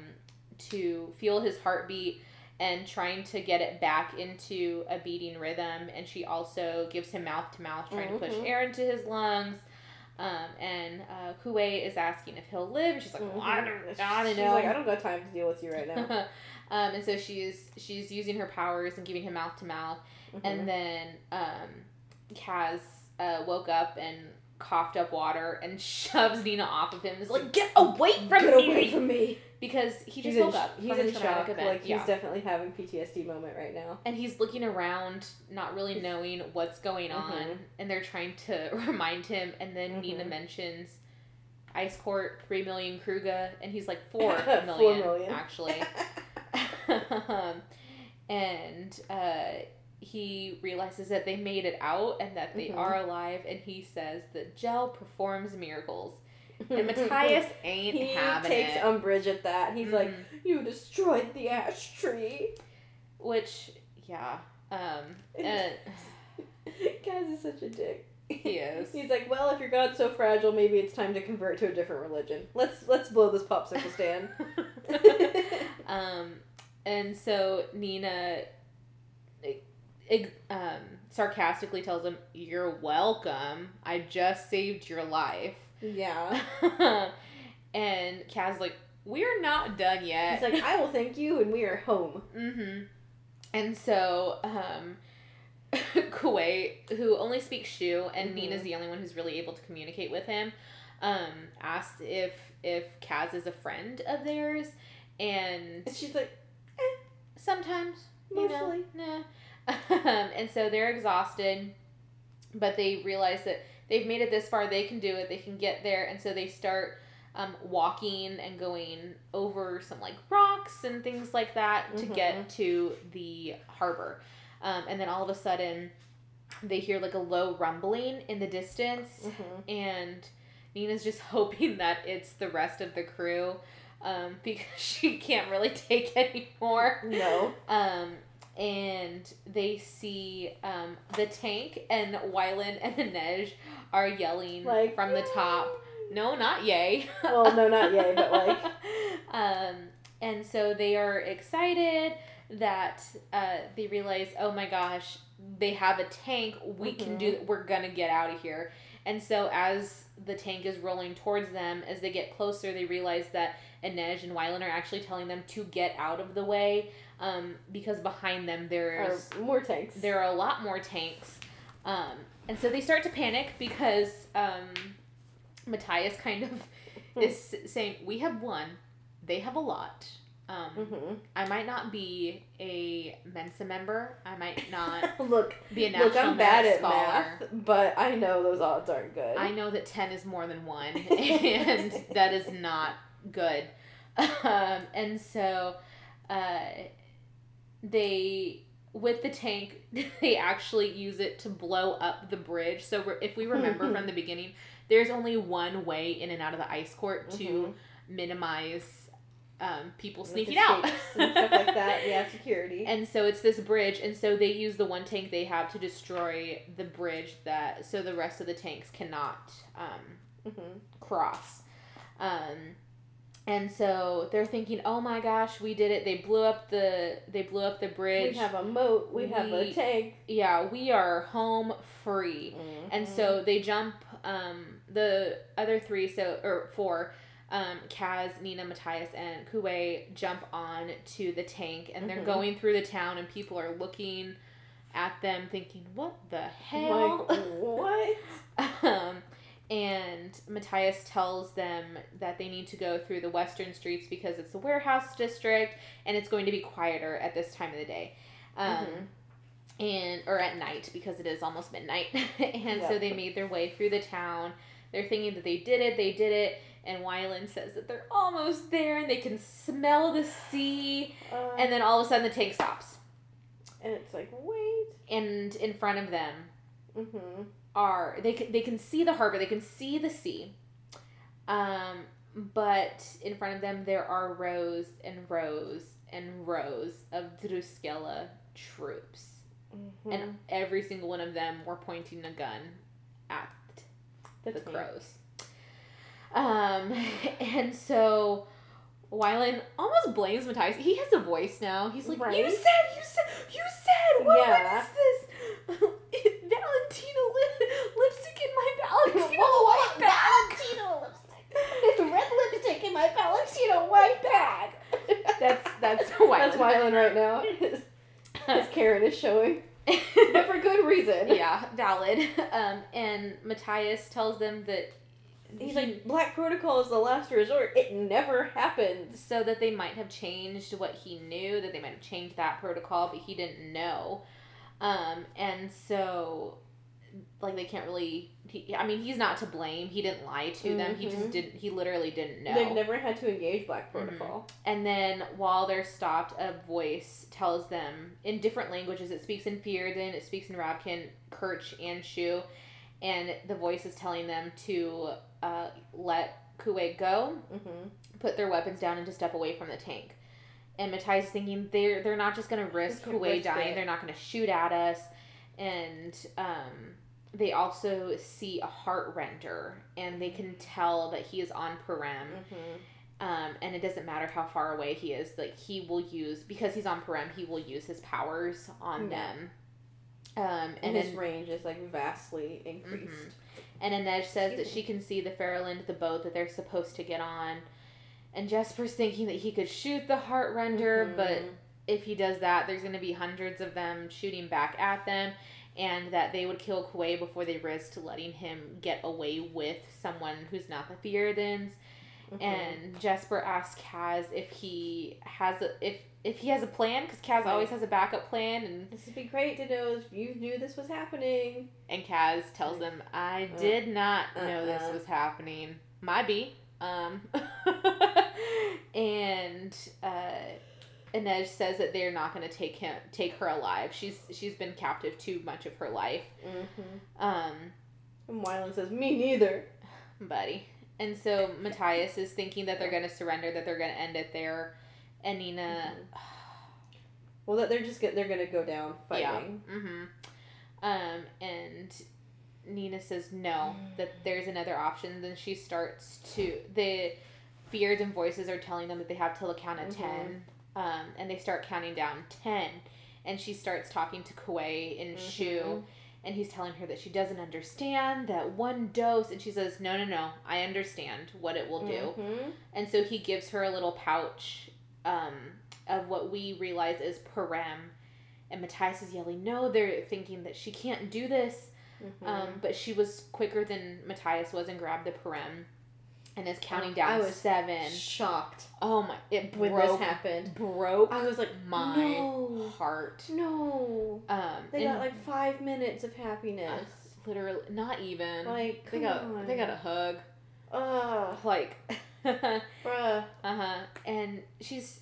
to feel his heartbeat and trying to get it back into a beating rhythm. And she also gives him mouth to mouth, trying to push Mhm. air into his lungs. Um, and uh, Kuwei is asking if he'll live. And she's like, well, I don't, I don't She's know. like, I don't got time to deal with you right now. um, and so she's she's using her powers and giving him mouth to mouth. And then um, Kaz uh, woke up and coughed up water and shoves Nina off of him. Is like, get away from Get me! away from me. because he just He's woke in, up he's in shock. event. Like yeah. he's definitely having PTSD moment right now. and he's looking around, not really knowing what's going on, Mhm. and they're trying to remind him. And then Nina Mhm. mentions Ice Court, three million kruge, and he's like four Four million, million. actually. um, and uh, he realizes that they made it out and that they Mhm. are alive, and he says that Djel performs miracles. And Matthias ain't he having takes it. umbrage at that. He's like, Mhm. "You destroyed the ash tree." which, yeah, um, uh, Kaz is such a dick. he is. He's like, "Well, if your god's so fragile, maybe it's time to convert to a different religion. Let's let's blow this popsicle stand." um, and so Nina, um, sarcastically tells him, "You're welcome. I just saved your life." yeah. and Kaz's like, "We're not done yet." He's like, "I will thank you, and we are home." Mm-hmm. And so, um, Kuwei, who only speaks Shu, and Mhm. Nina's the only one who's really able to communicate with him, um, asks if if Kaz is a friend of theirs, and And she's like, sometimes, you "Mostly." know, nah. Um, and so they're exhausted, but they realize that they've made it this far, they can do it, they can get there, and so they start um, walking and going over some like rocks and things like that to Mhm. get to the harbor. Um, and then all of a sudden, they hear like a low rumbling in the distance, Mhm. and Nina's just hoping that it's the rest of the crew um, because she can't really take anymore. No. Um, and they see um, the tank, and Wylan and Inej are yelling Like from the top. No, not yay. Well, no, not yay, but like. um, and so they are excited that uh, they realize, oh my gosh, they have a tank. We can do. We're gonna get out of here. And so as the tank is rolling towards them, as they get closer, they realize that Inej and Wylan are actually telling them to get out of the way, um, because behind them Or there's more tanks. there are a lot more tanks. Um, and so they start to panic because um, Matthias kind of is saying, We have one, they have a lot. Um, hmm I might not be a Mensa member. I might not look, be a national look, I'm bad at scholar. math, but I know those odds aren't good. I know that 10 is more than 1, and that is not good. Um, and so uh, they, with the tank, they actually use it to blow up the bridge. So if we remember from the beginning, there's only one way in and out of the ice court to Mhm. minimize um, people sneaking out. and stuff like that. Yeah, security. And so it's this bridge, and so they use the one tank they have to destroy the bridge that so the rest of the tanks cannot um, hmm cross. Um, and so they're thinking, "Oh my gosh, we did it! They blew up the they blew up the bridge. We have a moat. We, have a tank. yeah, we are home free." And Mm-hmm. so they jump um, the other three, so or four, um, Kaz, Nina, Matthias, and Kuwei jump on to the tank, and they're Mhm. going through the town, and people are looking at them, thinking, "What the hell?" Like what? um, and Matthias tells them that they need to go through the western streets because it's the warehouse district, and it's going to be quieter at this time of the day. Um, Mhm. and or at night because it is almost midnight and so they made their way through the town they're thinking that they did it they did it and Wylan says that they're almost there and they can smell the sea Uh, and then all of a sudden the tank stops and it's like wait. and in front of them Mm-hmm. Are they can, they can see the harbor, they can see the sea. Um, but in front of them there are rows and rows and rows of Druskella troops. Mm-hmm. And every single one of them were pointing a gun at the That's neat. crows. Um, and so Wylan almost blames Matthias. He has a voice now. He's like, Right. "You said, you said, you said. What, Yeah. what is this? Valentina li- lipstick in my Valentina Whoa, white bag. Valentino lipstick. It's red lipstick in my Valentino white bag. That's that's Wylan. That's Wylan right now. His, his Karen is showing, but for good reason. yeah, valid. Um, and Matthias tells them that He's he- like, Black Protocol is the last resort. It never happened. so that they might have changed what he knew, that they might have changed that protocol, but he didn't know. Um, and so, like, they can't really. He, I mean, he's not to blame. He didn't lie to them. He just Mhm. didn't. He literally didn't know. They've never had to engage Black Protocol. And then while they're stopped, a voice tells them in different languages. It speaks in Fjerdan, it speaks in Ravkan, Kerch, and Shu. And the voice is telling them to uh, let Kuwei go, Mm-hmm. put their weapons down, and to step away from the tank. And Matthias is thinking they're they're not just gonna risk can't Kuwei dying. it. They're not gonna shoot at us. And um, they also see a heart render, and they can tell that he is on Parem Mm-hmm. um, and it doesn't matter how far away he is like he will use because he's on Parem he will use his powers on them. Um, And and his then range is like vastly increased. and Inej says that she can see the Ferolind the boat that they're supposed to get on. And Jesper's thinking that he could shoot the heart render but Mhm. if he does that there's going to be hundreds of them shooting back at them and that they would kill Kuwei before they risked letting him get away with someone who's not the Fjerdans Mhm. and Jesper asks Kaz if he has a if if he has a plan because Kaz Right. always has a backup plan and this would be great to know if you knew this was happening. and Kaz tells them I did not know this Uh-uh. was happening My be um and uh Inej says that they're not going to take him take her alive she's she's been captive too much of her life Mm-hmm. um And Wylan says, "Me neither." buddy. And so Matthias is thinking that they're going to surrender, that they're going to end it there. And Nina, Well, that they're just get they're gonna go down yeah, fighting. mm-hmm. Um, and Nina says no, that there's another option. Then she starts to the Fjerdan voices are telling them that they have till the count of Mhm. 10 um, and they start counting down ten. And she starts talking to Kuwei and Shu, Mhm. and he's telling her that she doesn't understand that one dose. And she says, "No, no, no, I understand what it will do." Mhm. And so he gives her a little pouch um, of what we realize is parem. And Matthias is yelling, No, they're thinking that she can't do this. Mhm. Um, but she was quicker than Matthias was and grabbed the parem and is counting down I was seven. shocked Oh my, it when broke, this happened. broke I was like, my no, heart. no. Um, They got like five minutes of happiness. literally, not even. like, they got, on. they got a hug. Ugh, Like, Bruh. uh huh. And she's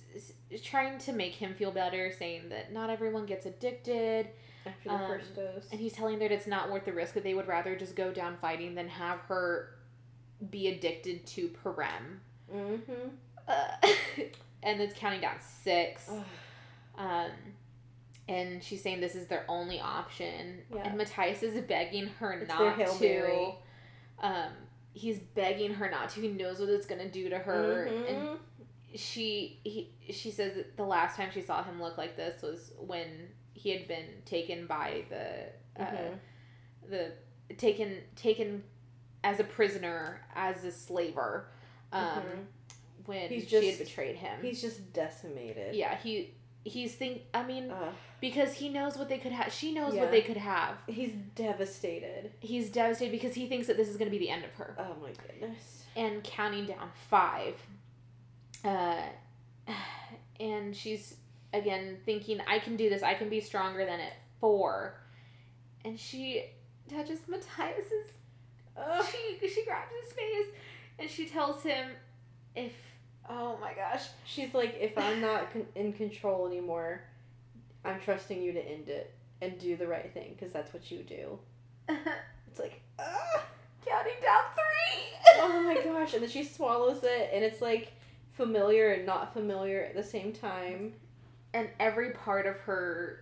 trying to make him feel better, saying that not everyone gets addicted. After the Um, first dose. And he's telling her that it's not worth the risk, that they would rather just go down fighting than have her be addicted to Parem. Mm-hmm. Uh, and it's counting down six. Um, and she's saying this is their only option. Yeah. And Matthias is begging her It's not to. Um, he's begging her not to. He knows what it's gonna do to her. And Mhm. she he she says that the last time she saw him look like this was when he had been taken by the uh, Mhm. the taken taken as a prisoner as a slaver um Mhm. when He's she had betrayed him He's just decimated. yeah he he's think i mean because he knows what they could have she knows Yeah. what they could have He's devastated. he's devastated because he thinks that this is going to be the end of her Oh my goodness. and counting down five. Uh, and she's again thinking, I can do this. I can be stronger than it. Four, and she touches Matthias's. Ugh. She she grabs his face, and she tells him, if oh my gosh, She's like, if I'm not con- in control anymore, I'm trusting you to end it and do the right thing because that's what you do. it's like. Counting down three. oh my gosh! And then she swallows it, and it's like familiar and not familiar at the same time. and every part of her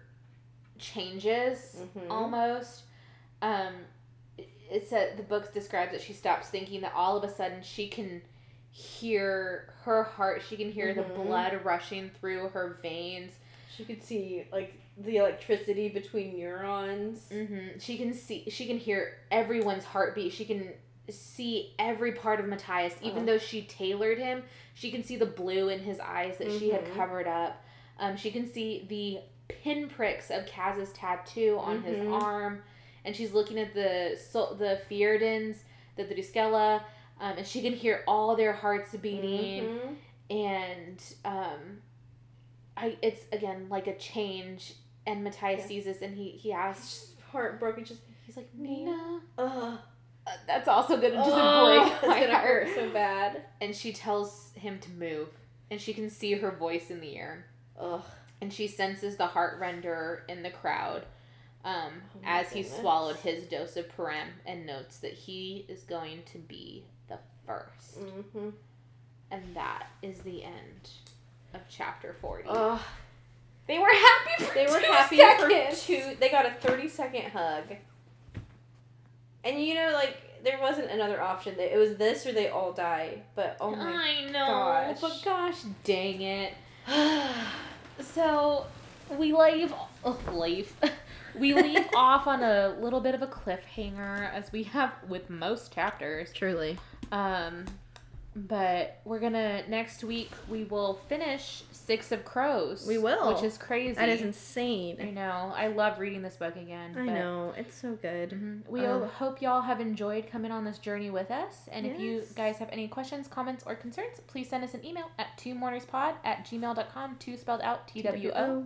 changes Mhm. almost. Um, it- said the book describes that she stops thinking that all of a sudden she can hear her heart. She can hear the Mhm. blood rushing through her veins. She could see like the electricity between neurons. hmm She can see. She can hear everyone's heartbeat. She can see every part of Matthias, even Uh-huh. though she tailored him. She can see the blue in his eyes that she had Mhm. covered up. Um, she can see the pinpricks of Kaz's tattoo on his Mhm. arm, and she's looking at the so, the Fjerdans, the Druskella, um, and she can hear all their hearts beating Mhm. and um I it's again like a change and Matthias Yeah. sees this and he he asks heartbroken. Just he's like Nina ugh. Uh, that's also gonna just Oh, break my gonna heart so bad. and she tells him to move and she can see her voice in the air Ugh. and she senses the heart render in the crowd um, Oh as he swallowed his dose of parem and notes that he is going to be the 1st Mm-hmm. and that is the end of chapter 40 Ugh. They were happy for They were happy seconds. for two. They got a thirty second hug. And you know, like there wasn't another option. It was this or they all die. But oh my I know, gosh. but gosh dang it. So we leave, oh, leave. we leave off on a little bit of a cliffhanger, as we have with most chapters. Truly. Um, but we're gonna next week we will finish Six of Crows. We will. which is crazy. That is insane. I know. I love reading this book again. I know. It's so good. Mhm. We all hope y'all have enjoyed coming on this journey with us. And if you guys have any questions, comments, or concerns, please send us an email at two mournerspod at gmail.com, two spelled out T W O.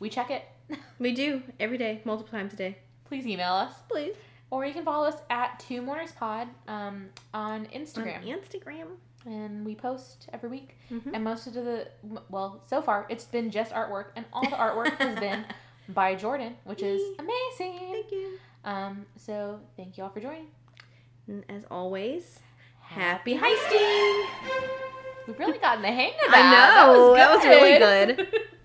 We check it. We do every day, multiple times a day. Please email us. Please. Or you can follow us at two mournerspod um, on Instagram. On Instagram. and we post every week. Mhm. And most of the, well, so far, it's been just artwork. And all the artwork has been by Jordan, which is amazing. Thank you. Um, so thank you all for joining. And as always, happy heisting. We've really gotten the hang of that. I know, That was, that was really good.